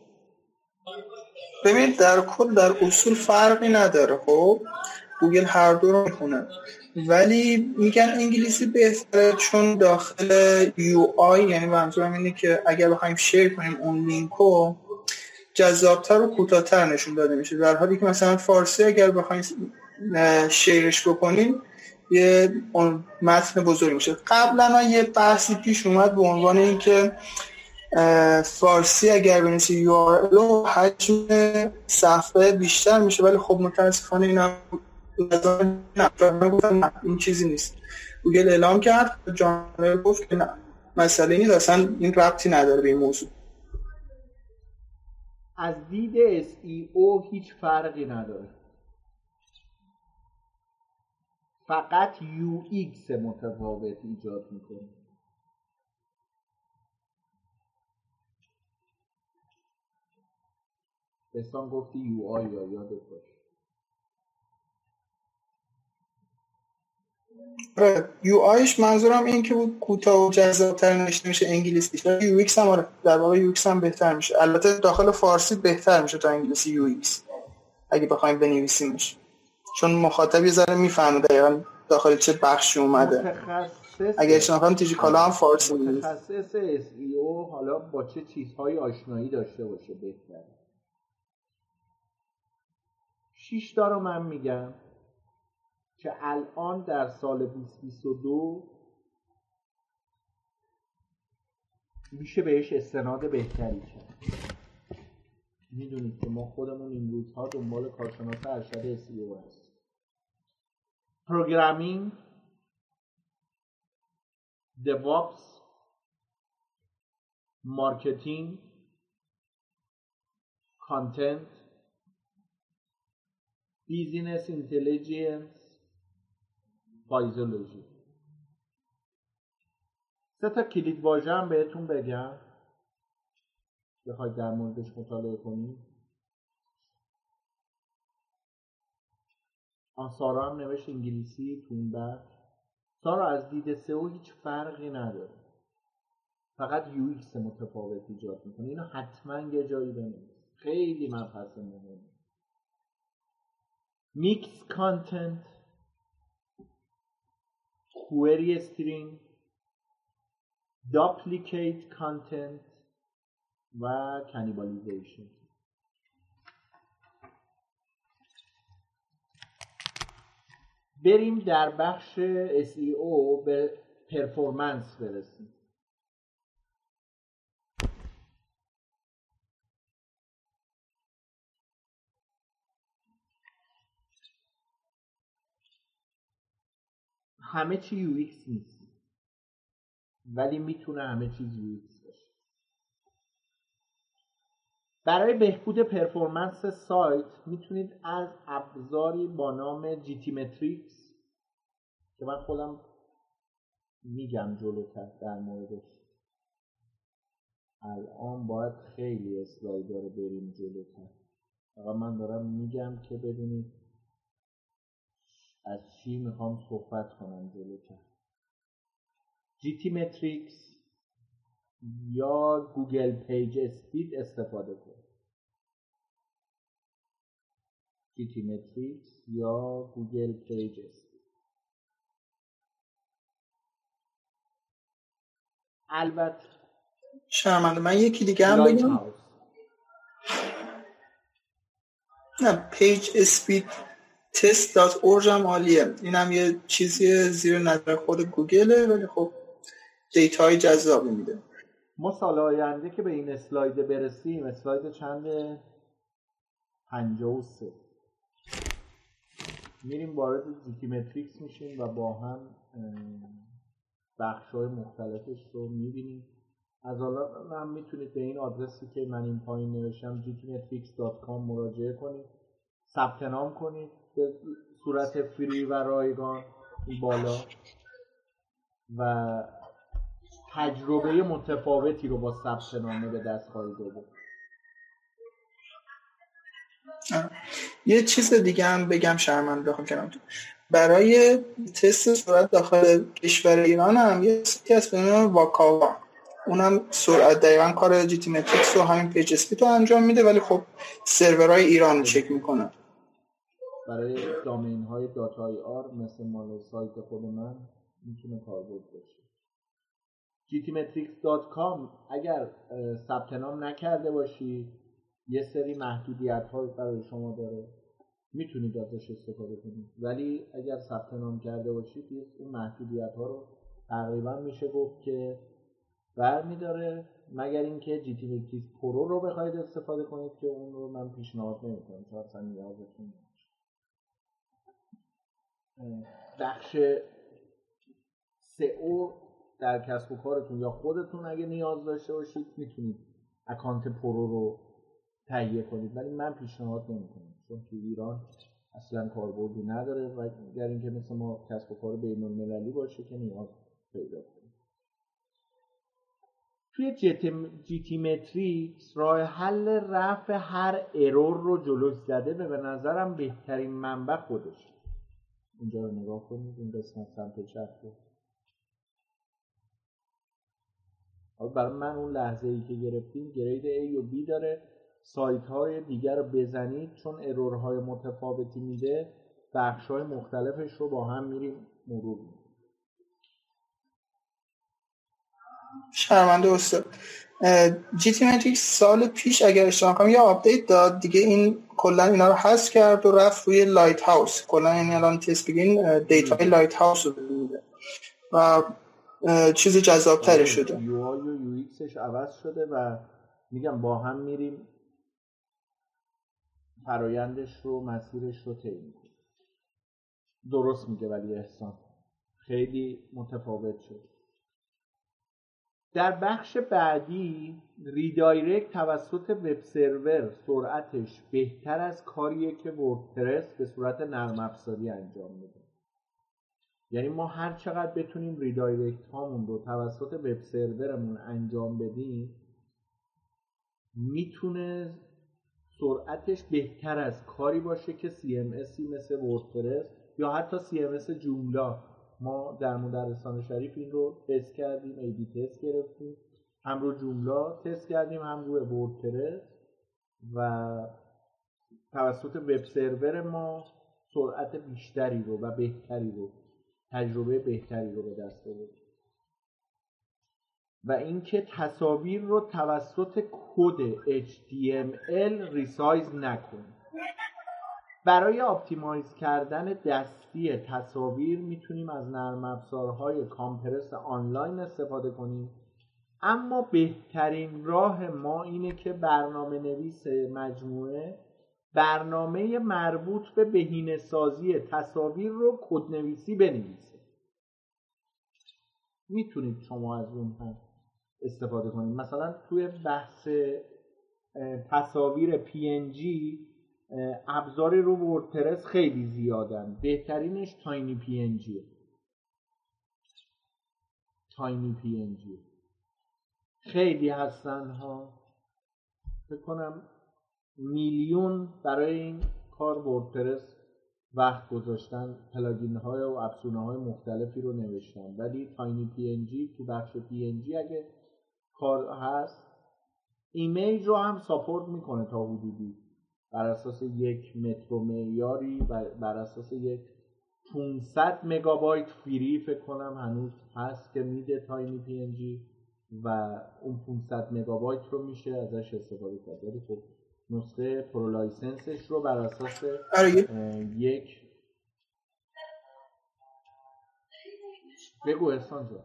ببین در کل در اصول فرقی نداره خب؟ گوگل هر دو رو می‌خونه. ولی میگن انگلیسی بهتره چون داخل UI یعنی منظورم اینه که اگر بخوایم share کنیم اون لینکو جذابتر و کوتاهتر نشون داده میشه. در حالی که مثلا فارسی اگر بخوایم شیرش بکنیم یه متن بزرگ میشه. قبلا یه بحثی پیش اومد به عنوان اینکه فارسی اگر بنویسی U حجم صفحه بیشتر میشه ولی خب متاسفانه این نه این چیزی نیست. گوگل اعلام کرد جانر گفت که نه مسئله نیست اصلا این ربطی نداره به این موضوع. از دید SEO هیچ فرقی نداره. فقط UX متفاوت ایجاد می‌کنه. احسان گفتی یو آی یا یادت یو آره، آیش منظورم این که بود کوتاه و جذابتر نوشته میشه انگلیسی یو ایکس هم آره در واقع یو ایکس هم بهتر میشه. البته داخل فارسی بهتر میشه تا انگلیسی یو ایکس اگه بخوایم بنویسیمش. چون مخاطب یه ذره می‌فهمه دقیقا داخل چه بخشی اومده. اگه اشتباه تیجی کالا هم فارسی متخصص SEO حالا با چه چیزهایی آشنایی داشته باشه بهتره. شیش تا رو من میگم. که الان در سال 2022 میشه بهش استناد بهتری کرد. می‌دونید که ما خودمون این روزها دنبال کارشناس ارشد SEO هست programming DevOps marketing content business intelligence physiology سه تا کلید واژه هم بهتون بگم. بخواید در موردش مطالعه کنید. سارا هم نوشت انگلیسی تو این بخش سارا از دید SEO هیچ فرقی نداره. فقط UX متفاوت ایجاد می‌کنه. اینو حتما یه جایی بنویس. خیلی مبحث مهم mix content query string duplicate content و cannibalization بریم در بخش SEO به performance برسیم همه چی U X نیست. ولی می‌تونه همه چیز UX باشه. برای بهبود performance سایت می‌تونید از ابزاری با نام GTmetrix که من خودم میگم جلوتر در موردش. الان باید خیلی slide رو بریم جلوتر. فقط من دارم میگم که بدونید از چی می‌خوام صحبت کنم جلوتر. GTmetrix یا گوگل PageSpeed استفاده کن GTmetrix یا گوگل PageSpeed. البته شرمنده من یکی دیگه هم بگم. نه پیج اسپید test.org هم عالیه. این هم یه چیزی زیر نظر خود گوگله ولی خب data های جذابی میده. ما سال آینده که به این اسلاید برسیم اسلاید چند؟ پنجاه و سه. میریم وارد جیتی متریکس میشیم و با هم بخش های مختلفش رو می‌بینیم. از حالا هم می‌تونید به این آدرسی که من این پایین نوشتم gtmetrix.com مراجعه کنید. ثبت نام کنید. به صورت فری و رایگان بالا و تجربه متفاوتی رو با ثبت نام به دست خواهید آورد. یه چیز دیگه هم بگم شرمنده بخوام کنم. برای تست سرعت داخل کشور ایران هم یه سایتی هست به نام واکاوا. اونم سرعت دقیقا کار GT و همین PageSpeed رو انجام میده ولی خب سرورهای ایران چک می‌کنه برای domain های dot IR مثل مال سایت خود من می‌تونه کاربرد باشه. gtmetrix.com اگر ثبت نام نکرده باشی یه سری محدودیت ها برای شما داره. می‌تونید ازش استفاده کنید. ولی اگر ثبت نام کرده باشید اون محدودیت ها رو تقریبا میشه گفت که برمیداره مگر اینکه GT Pro رو بخواید استفاده کنید که اون رو من پیشنهاد نمی‌کنم. چون اصلا نیازتون بخش سئو در کسب و کارتون یا خودتون اگه نیاز داشته باشید می‌تونید اکانت pro رو تهیه کنید. ولی من پیشنهاد نمی‌کنم چون تو ایران اصلا کاربردی نداره و اگر اینکه مثل ما کسب و کار بین المللی باشه که نیاز پیدا کنید. توی GTmetrix راه حل رفع هر error رو جلوش زده به به نظرم بهترین منبع خودش اینجا رو نگاه کنید این قسمت سمت چپ رو برای من اون لحظه ای که گرفتیم grade A و B داره. سایت های دیگر رو بزنید چون error های متفاوتی میده. بخش های مختلفش رو با هم میریم مرور میدیم شرمنده استاد. GT سال پیش اگر اشتباه کنم یه update داد. دیگه این کلا اینا رو حذف کرد و رفت روی Lighthouse. کلا یعنی الان تست بگین data Lighthouse رو میده و چیز جذاب تری آره، شده. U I و UX ش عوض شده و میگم با هم میریم فرایندش رو مسیرش رو طی درست میگه ولی احسان. خیلی متفاوت شد. در بخش بعدی redirect توسط web server سرعتش بهتر از کاریه که WordPress به صورت نرم افزاری انجام میده. یعنی ما هر چقدر بتونیم ریدایرکت هامون رو توسط وب سرورمون انجام بدیم می‌تونه سرعتش بهتر از کاری باشه که CMS مثل وردپرس یا حتی CMS جوملا ما در مدرسان شریف این رو تست کردیم ای تست گرفتیم. هم رو جوملا تست کردیم هم روی وردپرس. و توسط وب سرور ما سرعت بیشتری رو و بهتری رو تجربه بهتری رو به دست آورد. و اینکه تصاویر رو توسط کد HTML resize نکنید. برای optimize کردن دستی تصاویر می‌تونیم از نرم افزارهای compress online استفاده کنیم. اما بهترین راه ما اینه که برنامه نویس مجموعه برنامه مربوط به بهینه سازی تصاویر رو کدنویسی بنویسه. می‌تونید شما از اون هم استفاده کنید. مثلا توی بحث تصاویر PNG ابزاری رو وردپرس خیلی زیادن. بهترینش تاینی پی ان تاینی پی خیلی هستن ها. فکر کنم میلیون برای این کار وردپرس وقت گذاشتن. پلاگین های و افزونه های مختلفی رو نوشتن. ولی تاینی پی تو بخش پی اگه کار هست ایمیج رو هم ساپورت می‌کنه تا حدودی. بر اساس یک مترو معیاری و بر اساس یک 500 مگابایت فری فکر کنم هنوز هست که میده تاینی پی ان و اون 500 مگابایت رو میشه ازش استفاده کرد. ولی خب نسخه pro license ش رو بر اساس آره. یک بگو احسان جان.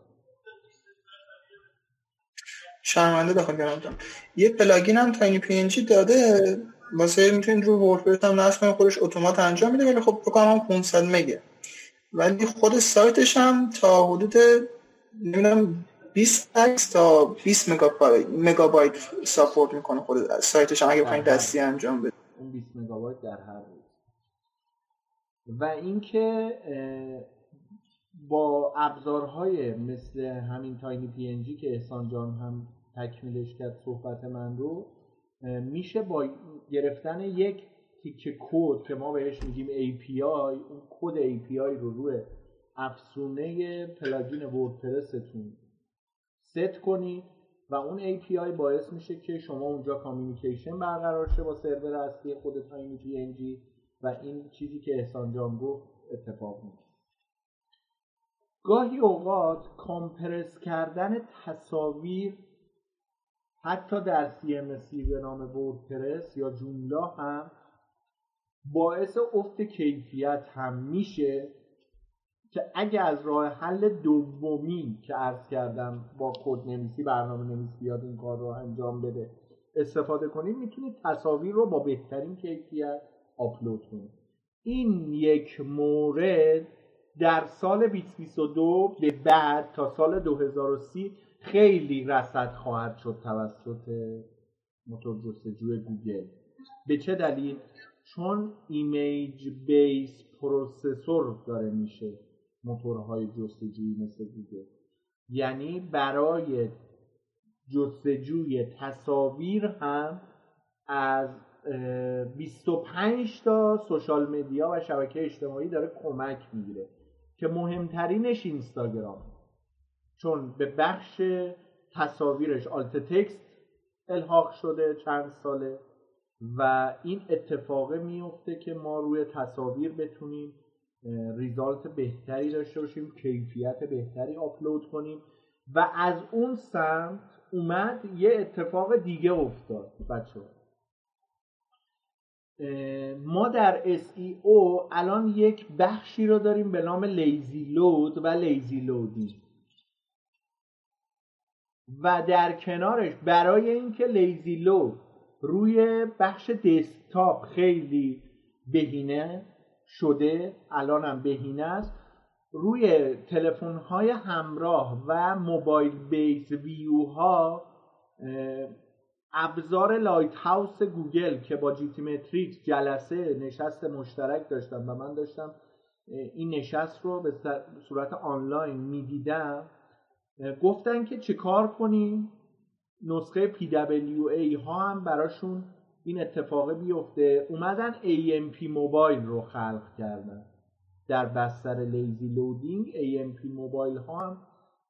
شرمنده بخوام بیارم یه plugin هم TinyPNG داده. واسه می‌تونید رو WordPress هم نصب کنید خودش اتومات انجام میده ولی خب بکنم هم 500 مگه. ولی خود سایتش هم تا حدود نمی‌دونم 20 عکس تا 20 مگابایت مگابایت support می‌کنه خود سایتش هم اگه بخواید دستی انجام بده اون 20 مگابایت در هر روز. و اینکه با ابزارهای مثل همین TinyPNG که احسان جان هم تکمیلش کرد صحبت من رو میشه با گرفتن یک تیکه کد که ما بهش میگیم API اون کد API رو روی افزونه plugin WordPress تون set کنید و اون API باعث میشه که شما اونجا communication برقرار شه با سرور اصلی خود TinyPNG و این چیزی که احسان جان گفت اتفاق میفته. گاهی اوقات compress کردن تصاویر حتی در CMS ی به نام WordPress یا Joomla هم باعث افت کیفیت هم میشه که اگه از راه حل دومی که عرض کردم با کد نویسی برنامه نویس بیاد این کار رو انجام بده استفاده کنید می‌تونید تصاویر رو با بهترین کیفیت آپلود کنید این یک مورد در سال 2022 به بعد تا سال 2030 خیلی رسد خواهد شد توسط موتور جستجوی گوگل. به چه دلیل؟ چون image base processor داره میشه موتورهای جستجویی مثل گوگل. یعنی برای جستجوی تصاویر هم از 25 تا social media و شبکه اجتماعی داره کمک می‌گیره که مهمترینش اینستاگرام چون به بخش تصاویرش آلت تکست الحاق شده چند ساله و این اتفاقه میفته که ما روی تصاویر بتونیم ریزالت بهتری داشته باشیم کیفیت بهتری آپلود کنیم و از اون سمت اومد یه اتفاق دیگه افتاد بچه ما در SEO الان یک بخشی رو داریم به نام لیزی لود و لیزی لودی و در کنارش برای اینکه lazy load روی بخش desktop خیلی بهینه شده الان هم بهینه است روی تلفن های همراه و mobile base view ها ابزار Lighthouse گوگل که با GTmetrix جلسه نشست مشترک داشتم و من داشتم این نشست رو به صورت آنلاین می‌دیدم. گفتن که چه کار کنیم نسخه PWA ها هم براشون این اتفاق بیفته. اومدن AMP موبایل رو خلق کردن. در بستر لیزی لودینگ AMP موبایل ها هم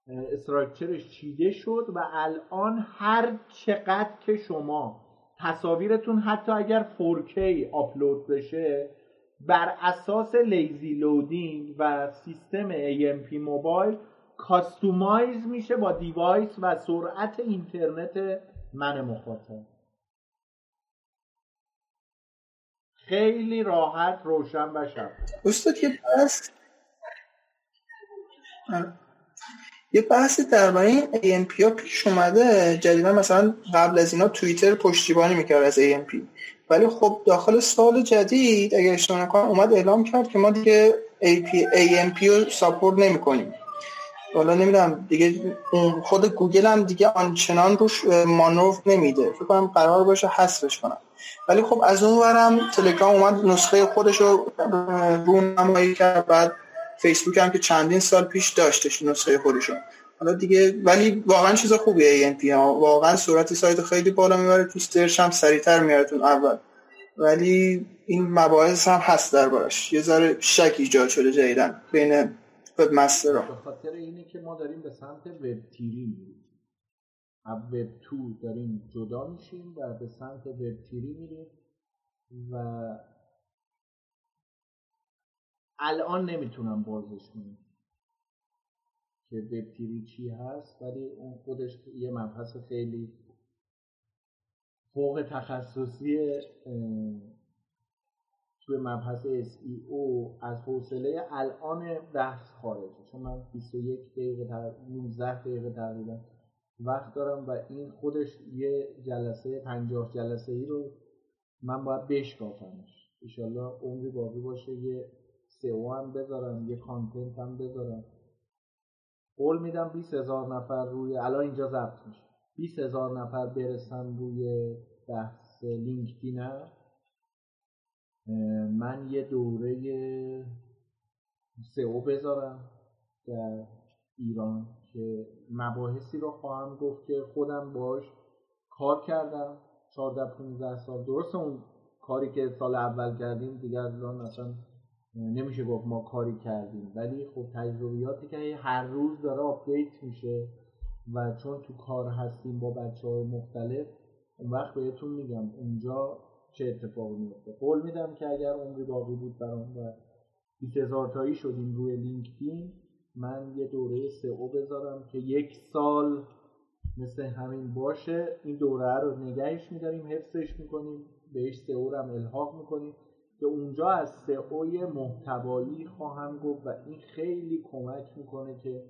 استراکچرش چیده شد و الان هر چقدر که شما تصاویرتون حتی اگر 4K آپلود بشه بر اساس lazy loading و سیستم AMP mobile customize میشه با device و سرعت اینترنت من مخاطب. خیلی راحت روشن و شفاف. استاد یه بحث یه بحثی درباره این AMP ها پیش اومده. جدیدا مثلا قبل از اینا توییتر پشتیبانی می‌کرد از AMP ولی خب داخل سال جدید اگر اشتباه نکنم اومد اعلام کرد که ما دیگه AMP رو support نمی کنیم حالا نمی‌دونم دیگه خود گوگل هم دیگه آنچنان روش مانور نمیده. فکر کنم قرار باشه حذفش کنن. ولی خب از اون ورم تلگرام اومد نسخه خودش رو رو نمایی کرد. بعد فیسبوک هم که چندین سال پیش داشتش نسخه خودشون حالا دیگه ولی واقعا چیز خوبیه AMP ها. واقعا سرعت سایت خیلی بالا می‌بره تو search هم سریعتر میاره اول. ولی این مباحث هم هست دربارش. یه ذره شک ایجاد شده جدیدن بین وب مستر به خاطر اینه که ما داریم به سمت وب تیری میریم. از وب تو داریم جدا میشیم و به سمت وب تیری میریم و الان نمی‌تونم بازش کنم که وب تیری چی هست ولی اون خودش یه مبحث خیلی فوق تخصصی توی مبحث SEO از حوصله الان بحث خارجه. چون من 21 دقیقه تر 19 دقیقه تقریبا وقت دارم و این خودش یه جلسه 50 جلسه ای رو من باید بشکافمش. انشالله عمری باقی باشه یه سئو هم بذارم یه کانتنت هم بذارم. قول میدم 20 هزار نفر روی الان اینجا ضبط میشه. 20 هزار نفر برسن روی بحث لینکدین من یه دوره سئو بذارم در ایران که مباحثی رو خواهم گفت که خودم باش کار کردم. 14 15 سال. درست اون کاری که سال اول کردیم دیگه الان اصلا نمیشه گفت ما کاری کردیم. ولی خب تجربیاتی که هر روز داره آپدیت میشه و چون تو کار هستیم با بچه های مختلف اون وقت بهتون میگم اونجا چه اتفاقی میفته. قول میدم که اگر عمری باقی بود برام و 20 هزار تایی شدیم روی لینکدین من یه دوره سئو بذارم که یک سال مثل همین باشه. این دوره رو نگهش میداریم حفظش می‌کنیم بهش سئو رو هم الحاق می‌کنیم که اونجا از سئوی محتوایی خواهم گفت و این خیلی کمک می‌کنه که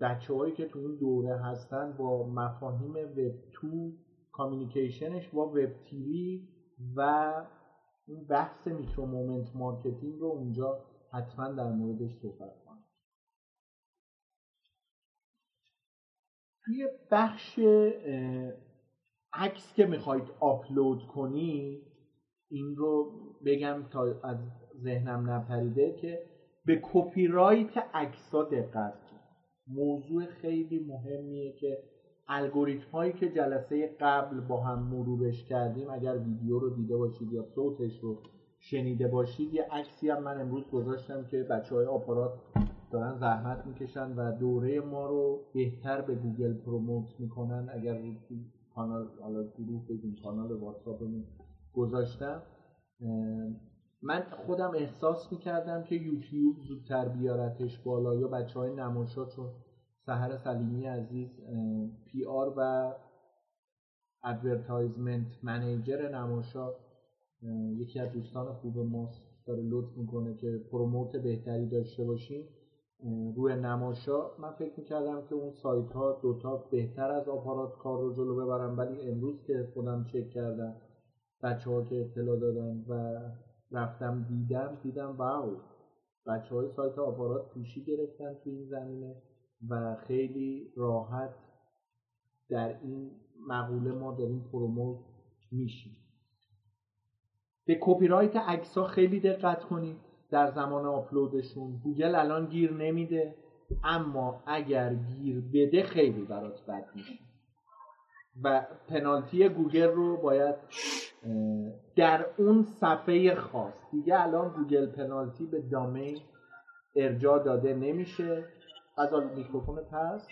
بچه هایی که تو اون دوره هستن با مفاهیم وب two communicationش با وب TV و این بحث micro moment marketing رو اونجا حتما در موردش صحبت کنم. توی بخش عکس که می‌خواید آپلود کنی این رو بگم تا از ذهنم نپریده که به کپی رایت عکسا دقت موضوع خیلی مهمیه که الگوریتم هایی که جلسه قبل با هم مرورش کردیم اگر ویدیو رو دیده باشید یا صوتش رو شنیده باشید یه عکسی هم من امروز گذاشتم که بچه های آپارات دارن زحمت می‌کشن و دوره ما رو بهتر به گوگل promote می‌کنن. اگر کانال حالا گروه بگیم کانال واتساپمون گذاشتم. من خودم احساس می‌کردم که یوتیوب زودتر بیارتش بالا یا بچه های نماشا چون سحر سلیمی عزیز PR و advertisement manager نماشا. یکی از دوستان خوب ماست. داره لطف می‌کنه که promote بهتری داشته باشیم. روی نماشا. من فکر می‌کردم که اون سایت ها دوتا بهتر از آپارات کار رو جلو ببرم ولی امروز که خودم چک کردم بچه ها که اطلاع دادن و رفتم دیدم دیدم wow. بچه های سایت آپارات پیشی گرفتن تو این زمینه. و خیلی راحت در این مقوله ما داریم promote میشیم. به کپی رایت عکس خیلی دقت کنید در زمان آپلودشون. گوگل الان گیر نمیده اما اگر گیر بده خیلی برات بد میشه. و پنالتی گوگل رو باید در اون صفحه خاص. دیگه الان گوگل پنالتی به domain ارجاع داده نمیشه. از میکروفون پس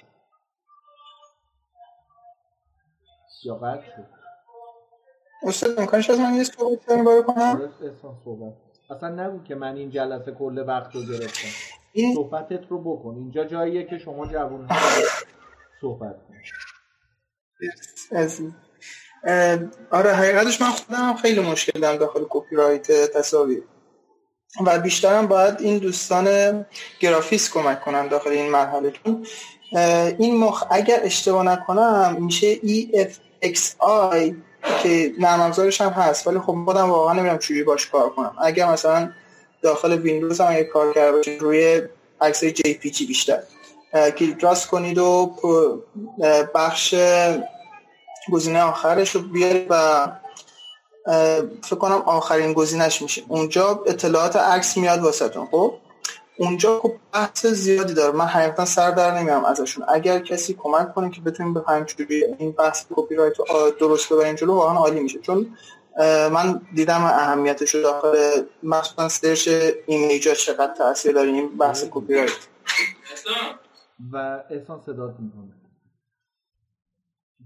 یا قطع شد. استاد امکانش از من یه صحبت کنم؟ کنم صحبت. اصلا نگو که من این جلسه کل وقت رو گرفتم. این... صحبتت رو بکن. اینجا جاییه که شما جوون صحبت کن. آره حقیقتش من خودم خیلی مشکل دارم داخل کپی رایت تصاویر. و بیشترم باید این دوستان گرافیس کمک کنم داخل این مرحله چون این مخ اگر اشتباه نکنم میشه EFXI که نرم افزارش هم هست ولی خب خودم واقعا نمی‌دونم چجوری باش کار کنم. اگر مثلا داخل ویندوز هم اگه کار کرده باشید روی JPG بیشتر. که راست کنید و بخش گزینه آخرش رو بیارید و فکر کنم آخرین گزینش میشه. اونجا اطلاعات عکس میاد واسهتون خب؟ اونجا خب بحث زیادی داره. من حقیقتا سر در نمیام ازشون. اگر کسی کمک کنه که بتونیم بفهمیم چجوری این بحث کپی رایت درست ببریم جلو واقعا عالی میشه. چون من دیدم اهمیتش رو داخل مثلا search imageا چقدر تاثیر داره این بحث کپی رایت و احسان صدات می‌کنه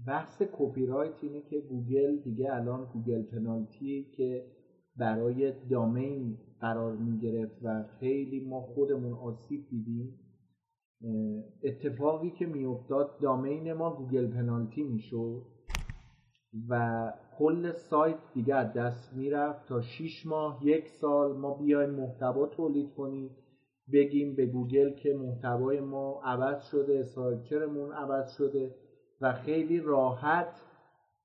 بحث کپی رایت اینه که گوگل دیگه الان گوگل پنالتی که برای domain قرار می و خیلی ما خودمون آسیب دیدیم. اتفاقی که میافتاد domain ما گوگل پنالتی می‌شد و کل سایت دیگه از دست می‌رفت تا 6 ماه یک سال ما بیایم محتوا تولید کنیم. بگیم به گوگل که محتوای ما عوض شده structureمون عوض شده. و خیلی راحت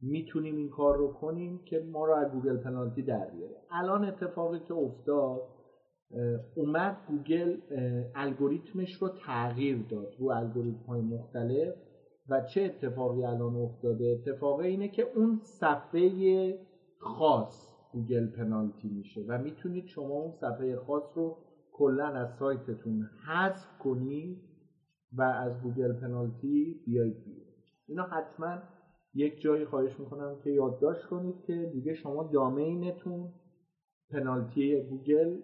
می‌تونیم این کار رو کنیم که ما رو از گوگل پنالتی در بیاره. الان اتفاقی که افتاد اومد گوگل الگوریتمش رو تغییر داد رو الگوریتم های مختلف. و چه اتفاقی الان افتاده؟ اتفاق اینه که اون صفحه خاص گوگل پنالتی میشه و می‌تونید شما اون صفحه خاص رو کلا از سایتتون حذف کنید و از گوگل پنالتی بیاید اینا حتما یک جایی خواهش می‌کنم که یادداشت کنید که دیگه شما domainتون penalty گوگل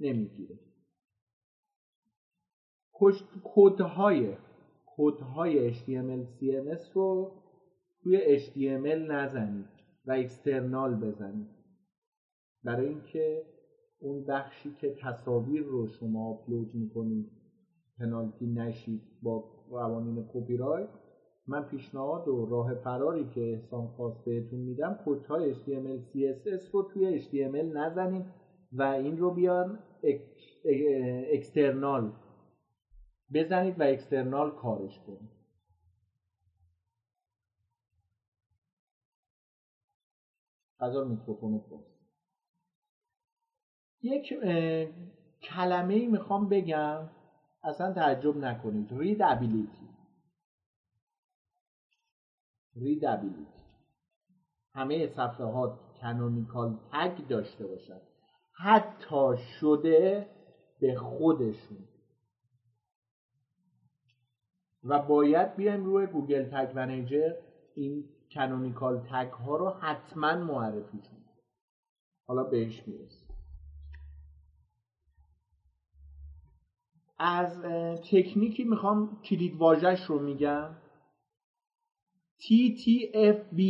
نمی‌گیره. کودهای کودهای HTML CMS رو توی HTML نزنید و اکسترنال بزنید. برای اینکه اون بخشی که تصاویر رو شما آپلود می‌کنید پنالتی نشید با قوانین کپی رایت من پیشنهاد و راه فراری که احسان خواست بهتون میدم های HTML CSS رو توی HTML نزنید و این رو بیان اکسترنال بزنید و اکسترنال کارش کنید. غذا میکروفون یک کلمه ای می‌خوام بگم اصلا تعجب نکنید. ریدابیلیتی ریدابیلیتی همه صفحات canonical tag داشته باشد حتی شده به خودشون. و باید بیایم روی Google Tag Manager این canonical tag ها رو حتما معرفی کنیم. حالا بهش می‌رسیم. از تکنیکی می‌خوام کلید واژش رو میگم. TTFB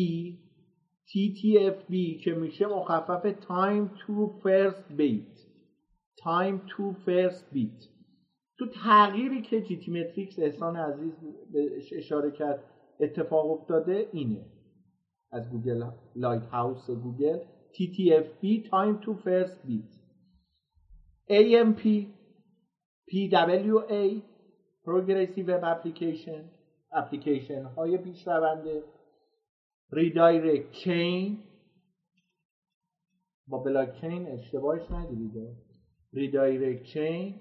TTFB که میشه مخفف Time to First Byte Time to First Byte تو تغییری که GTmetrix احسان عزیز اشاره کرد اتفاق افتاده اینه از Google Lighthouse Google TTFB Time to First Byte AMP PWA Progressive Web Application اپلیکیشن های پیش رونده redirect chain با بلاک چین اشتباهش نگیرید redirect chain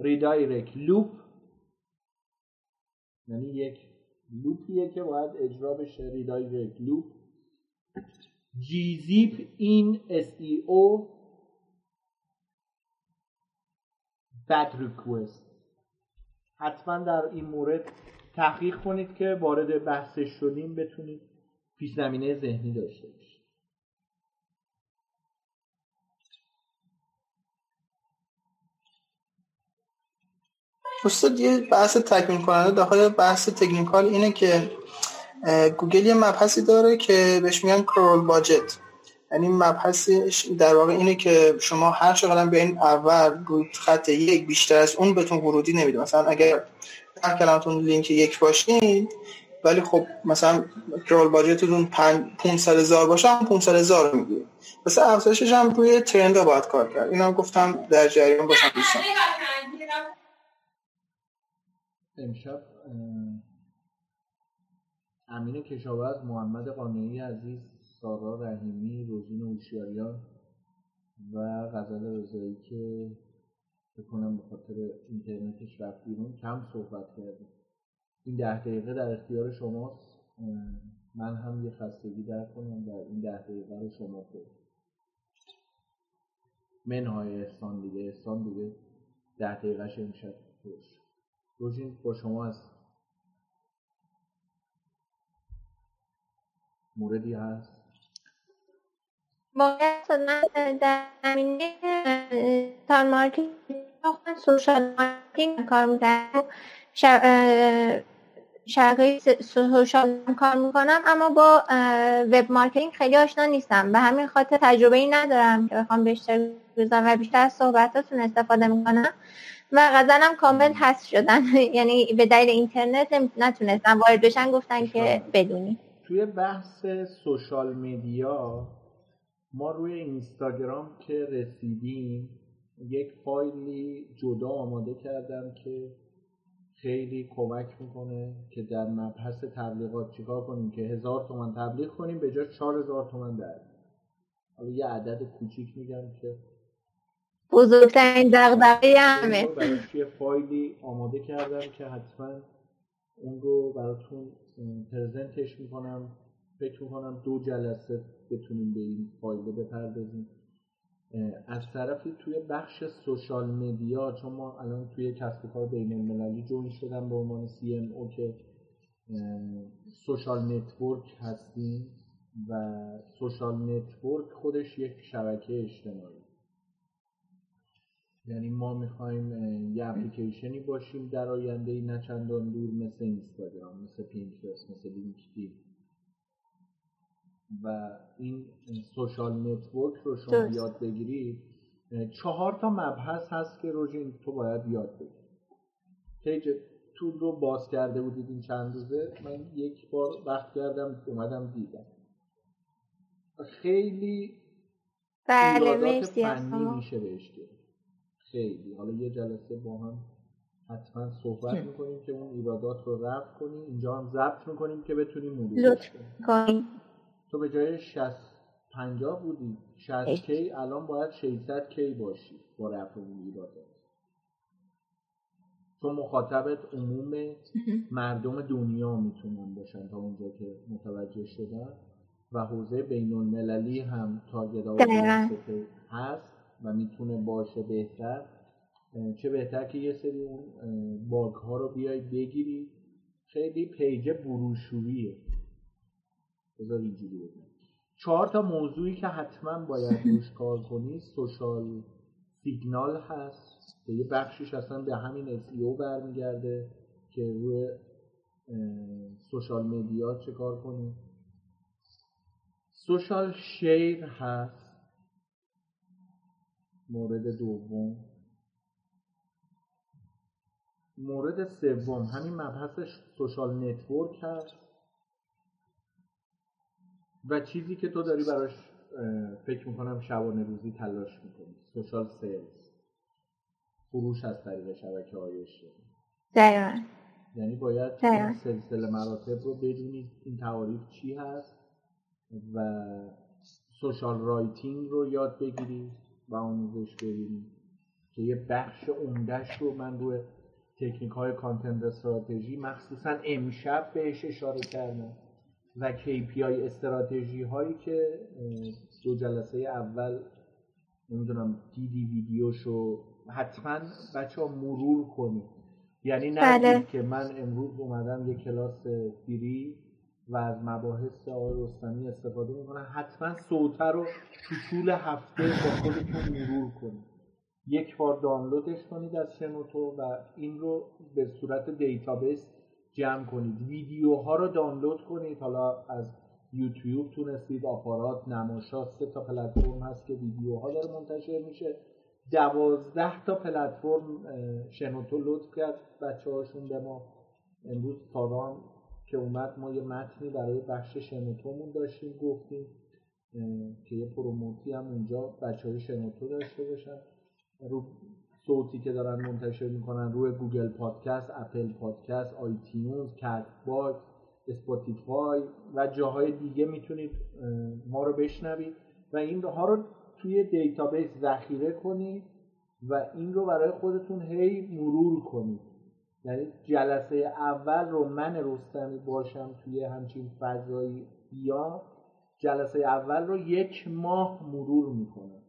redirect loop یعنی یک loop یه که باید اجرا بشه. redirect loop Gzip این SEO بد ریکوست حتما در این مورد تحقیق کنید که وارد بحثش شدیم بتونید پیش زمینه ذهنی داشته باشید. استاد یه بحث تکمیل کننده داخل بحث تکنیکال اینه که گوگل یه مبحثی داره که بهش میگن کرول باجت یعنی مبحثش در واقع اینه که شما هر چقدر این اول خط یک بیشتر از اون بهتون ورودی نمیده. مثلا اگر هر کلمتون لینک یک باشین. ولی خب مثلا کرول باجتتون 500 هزار باشه هم 500 هزار می‌گیره مثلا افزایشش هم روی ترند باید کار کرد. اینا گفتم در جریان باشم دوستان. امشب امین کشاورز محمد قانعی عزیز سارا رحیمی روزین اوشیاریان و غزل رضایی که بکنم به خاطر اینترنتش رفت بیرون. کم صحبت کردیم. این ده دقیقه در اختیار شماست. من هم یه خستگی در کنم و این ده دقیقه رو شما پر منهای احسان دیگه. احسان دیگه ده دقیقهش امشب. پرش روزین با شما از موردی هست. من در زمینه تان مارکتینگ سوشال مارکتینگ کار می‌کنم شبکه سوشال کار می‌کنم اما با وب مارکتینگ خیلی آشنا نیستم. به همین خاطر تجربه ای ندارم که بخوام بیشتر بزنم و بیشتر از صحبتاتون استفاده می‌کنم. و غزلم کامل هست شدن. یعنی به دلیل اینترنت نتونستم وارد بشن گفتن که بدونی. توی بحث سوشال میدیا ما روی اینستاگرام که رسیدیم یک فایلی جدا آماده کردم که خیلی کمک می‌کنه که در مبحث تبلیغات چیکار کنیم که هزار تومن تبلیغ کنیم به جای چهار هزار تومن در حالا یه عدد کوچیک میگم که بزرگترین دقدقه همه. یه فایلی آماده کردم که حتما اون رو براتون present ش می‌کنم. فکر می‌کنم دو جلسه بتونیم به این فایل بپردازیم. از طرفی توی بخش social media چون ما الان توی کسب و کار بین المللی join شدم به عنوان CMO که social network هستیم و social network خودش یک شبکه اجتماعی. یعنی ما می‌خوایم یه اپلیکیشنی باشیم در آینده ای نه چندان دور مثل اینستاگرام مثل پینترست مثل لینکدین. و این social network رو شما یاد بگیرید. چهار تا مبحث هست که روژین تو باید یاد بگیری. page tool رو باز کرده بودید این چند روزه. من یک بار وقت کردم اومدم دیدم. خیلی بله فنی میشه بهش خیلی. حالا یه جلسه با هم حتما صحبت می‌کنیم که اون ایرادات رو رفع کنیم. اینجا هم ضبط می‌کنیم که بتونیم مرورش کنیم. تو به جای 60 50 بودی. 60 کی؟ الان باید 600 کی باشی با رفع اون ایرادات تو. مخاطبت عموم مردم دنیا می‌تونن باشن تا اونجا که متوجه شدن. و حوزه بین المللی هم target هست و می‌تونه باشه بهتر. چه بهتر که یه سری اون bug ها رو بیای بگیری. خیلی page بروشوریه. بذار اینجوری چهار تا موضوعی که حتما باید روش کار کنی social signal هست. که یه بخشیش اصلا به همین SEO برمیگرده که روی social media چه کار کنی social share هست. مورد دوم. مورد سوم. همین مبحث social network هست. و چیزی که تو داری براش فکر می‌کنم شبانه روزی تلاش می‌کنی. social sales. فروش از طریق شبکه های اجتماعی یعنی باید سلسله مراتب رو بدونید این تعاریف چی هست و social writing رو یاد بگیرید و آموزش ببینیم که یه بخش عمدهش رو من روی تکنیک های content strategy مخصوصا امشب بهش اشاره کردم. و KPI استراتژی هایی که دو جلسه اول نمی‌دونم دیدی ویدیوشو حتما بچه ها مرور کنید یعنی نه بله. که من امروز اومدم یه کلاس free و از مباحث آقای رستمی استفاده می‌کنم حتما صوته رو تو طول هفته با خودتون مرور کنید یک بار دانلودش کنید از شنوتو و این رو به صورت database جمع کنید. ویدیوها رو دانلود کنید. حالا از یوتیوب تونستید آپارات نماشا سه تا پلتفرم هست که ویدیوها داره منتشر میشه. دوازده تا پلتفرم شنوتو لطف کرد بچه هاشون به ما. امروز تاران که اومد ما یه متنی برای بخش شنوتومون داشتیم گفتیم که یه promote ی هم اونجا بچه های شنوتو داشته باشن. رو صوتی که دارن منتشر می‌کنن روی Google Podcast Apple Podcast iTunes Castbox Spotify و جاهای دیگه می‌تونید ما رو بشنوید و این ها رو توی دیتابیس ذخیره کنید و این رو برای خودتون هی مرور کنید. یعنی جلسه اول رو من رستمی باشم توی همچین فضایی یا جلسه اول رو یک ماه مرور می‌کنم.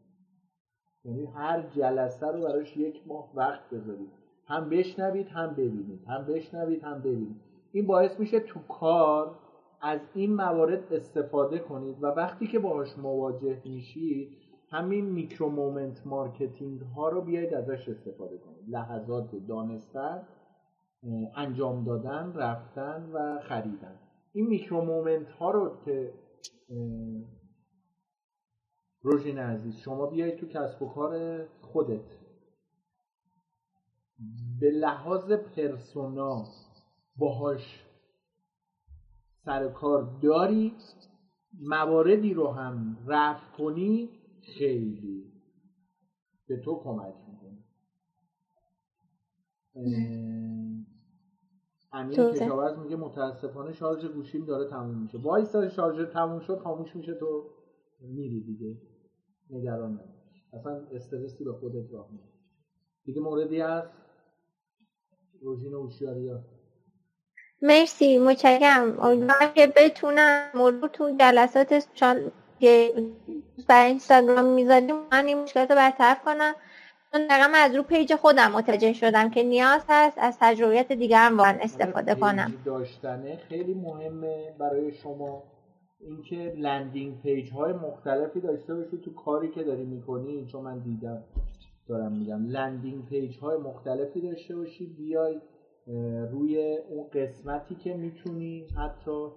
یعنی هر جلسه رو براش یک ماه وقت بذارید. هم بشنوید هم ببینید. هم بشنوید هم ببینید. این باعث میشه تو کار از این موارد استفاده کنید و وقتی که باهاش مواجه میشید همین micro moment marketing ها رو بیاید ازش استفاده کنید. لحظات دانستن انجام دادن رفتن و خریدن. این micro moment ها رو که روژین عزیز شما بیایید تو کسب و کار خودت. به لحاظ پرسونا باهاش سر کار داری؟ مواردی رو هم رفت کنی؟ خیلی. به تو کمک می‌کنه امین کشاورز میگه متاسفانه شارژ گوشیم داره تموم میشه. وایسا شارژ تموم شد خاموش میشه تو. میری دیگه. نگران نباش. اصلا استرسی به خودت راه میده. دیگه موردی هست؟ روژین اوشیاریا مرسی متشکرم. امیدوارم که بتونم مرور تو جلسات که برای اینستاگرام می‌ذاریم. من این مشکلات رو برطرف کنم. چون دقیقا از رو page خودم متوجه شدم که نیاز هست از تجربیات دیگرم واقعا استفاده کنم. داشتنه خیلی مهمه برای شما. اینکه landing page های مختلفی داشته باشی تو کاری که داری می‌کنی چون من دیدم دارم میگم landing page های مختلفی داشته باشی بیای روی اون قسمتی که می‌تونی حتی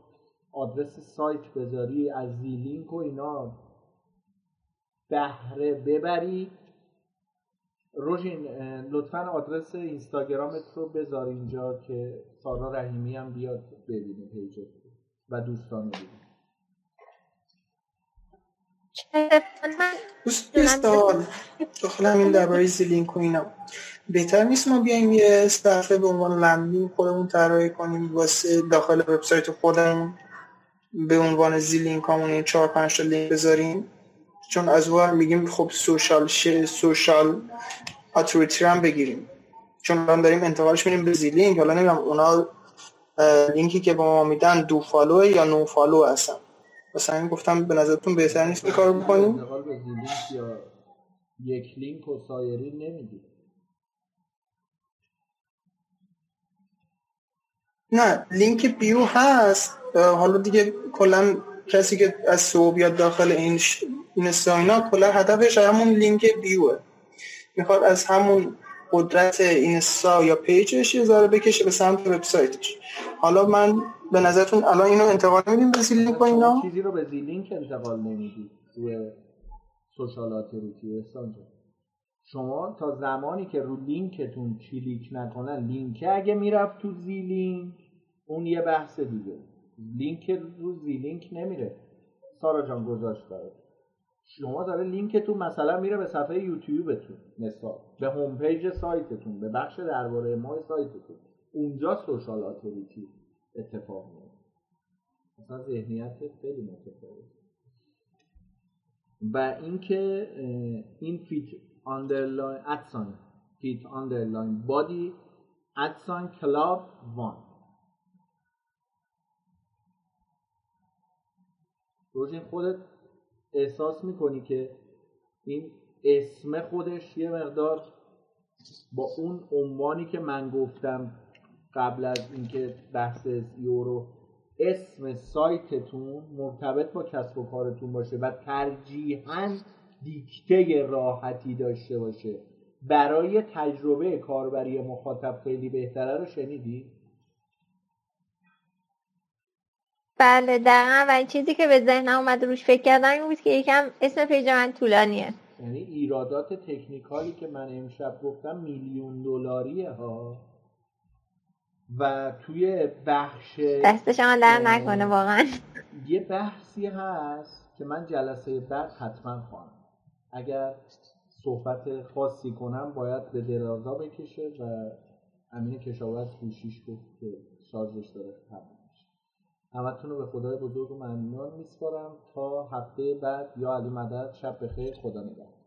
آدرس سایت بذاری از زیلینک و اینا بهره ببری. روژین لطفا آدرس اینستاگرامت رو بذار اینجا که سارا رحیمی هم بیاد ببینه پیجت و دوستان رو دوستان داخل همین درباره زیلینک و اینا. بهتر نیست ما بیایم یه صفحه به عنوان landing خودمون طراحی کنیم واسه داخل وبسایت خودمون به عنوان زیلینک همون چهار پنج تا لینک بذاریم. چون از اون میگیم خب social ش... social authority هم بگیریم. چون الان داریم انتقالش میریم به زیلینک حالا نمی‌دونم اونا لینکی که با ما میدن do follow یا no follow هستن. مثلا گفتم به نظرتون بهتر نیست کار بکنیم؟ انتقال به یا یک لینک و سایری نمی‌دید نه لینک بیو هست. حالا دیگه کلا کسی که از سو بیاد داخل این ش... این ساینا کلا هدفش همون لینک بیوه. می‌خواد از همون قدرت اینستا یا پیجش یه ذره بکشه به سمت وبسایتش. حالا من به نظرتون الان اینو انتقال میدیم به زیلینک و اینا؟ چیزی رو به زیلینک انتقال نمی‌دید روی social authority شما تا زمانی که رو لینکتون کلیک نکنن لینک اگه می‌رفت تو زیلینک اون یه بحث دیگه. لینک رو زیلینک نمیره. سارا جان گذاشت برات. شما داره لینکتون مثلا میره به صفحه یوتیوبتون مثال به home page سایتتون به بخش درباره ما سایتتون. اونجا سوشال اتوریتی اتفاق میفته مثلا ذهنیت خیلی متفاوت و اینکه این فیت آندرلاین ادسان فیت آندرلاین بادی ادسان کلاب وان روز خودت احساس می‌کنی که این اسم خودش یه مقدار با اون عنوانی که من گفتم قبل از اینکه بحث یورو اسم سایتتون مرتبط با کسب و کارتون باشه و ترجیحاً دیکته راحتی داشته باشه برای تجربه کاربری مخاطب خیلی بهتره رو شنیدی؟ بله دقیقا. و چیزی که به ذهنم اومد روش فکر کردم این بود که یکم اسم پیج من طولانیه. یعنی ایرادات تکنیکالی که من امشب گفتم میلیون دلاریه ها. و توی بخش دست شما در نکنه واقعا. یه بحثی هست که من جلسه بعد حتما خواهم. اگر صحبت خاصی کنم باید به درازا بکشه و امین کشاورز گوشیش گفت که شارژش داره همتون رو به خدای بزرگ و ممنون میسپارم تا هفته بعد یا علی مدد شب بخیر خدا نگهدار.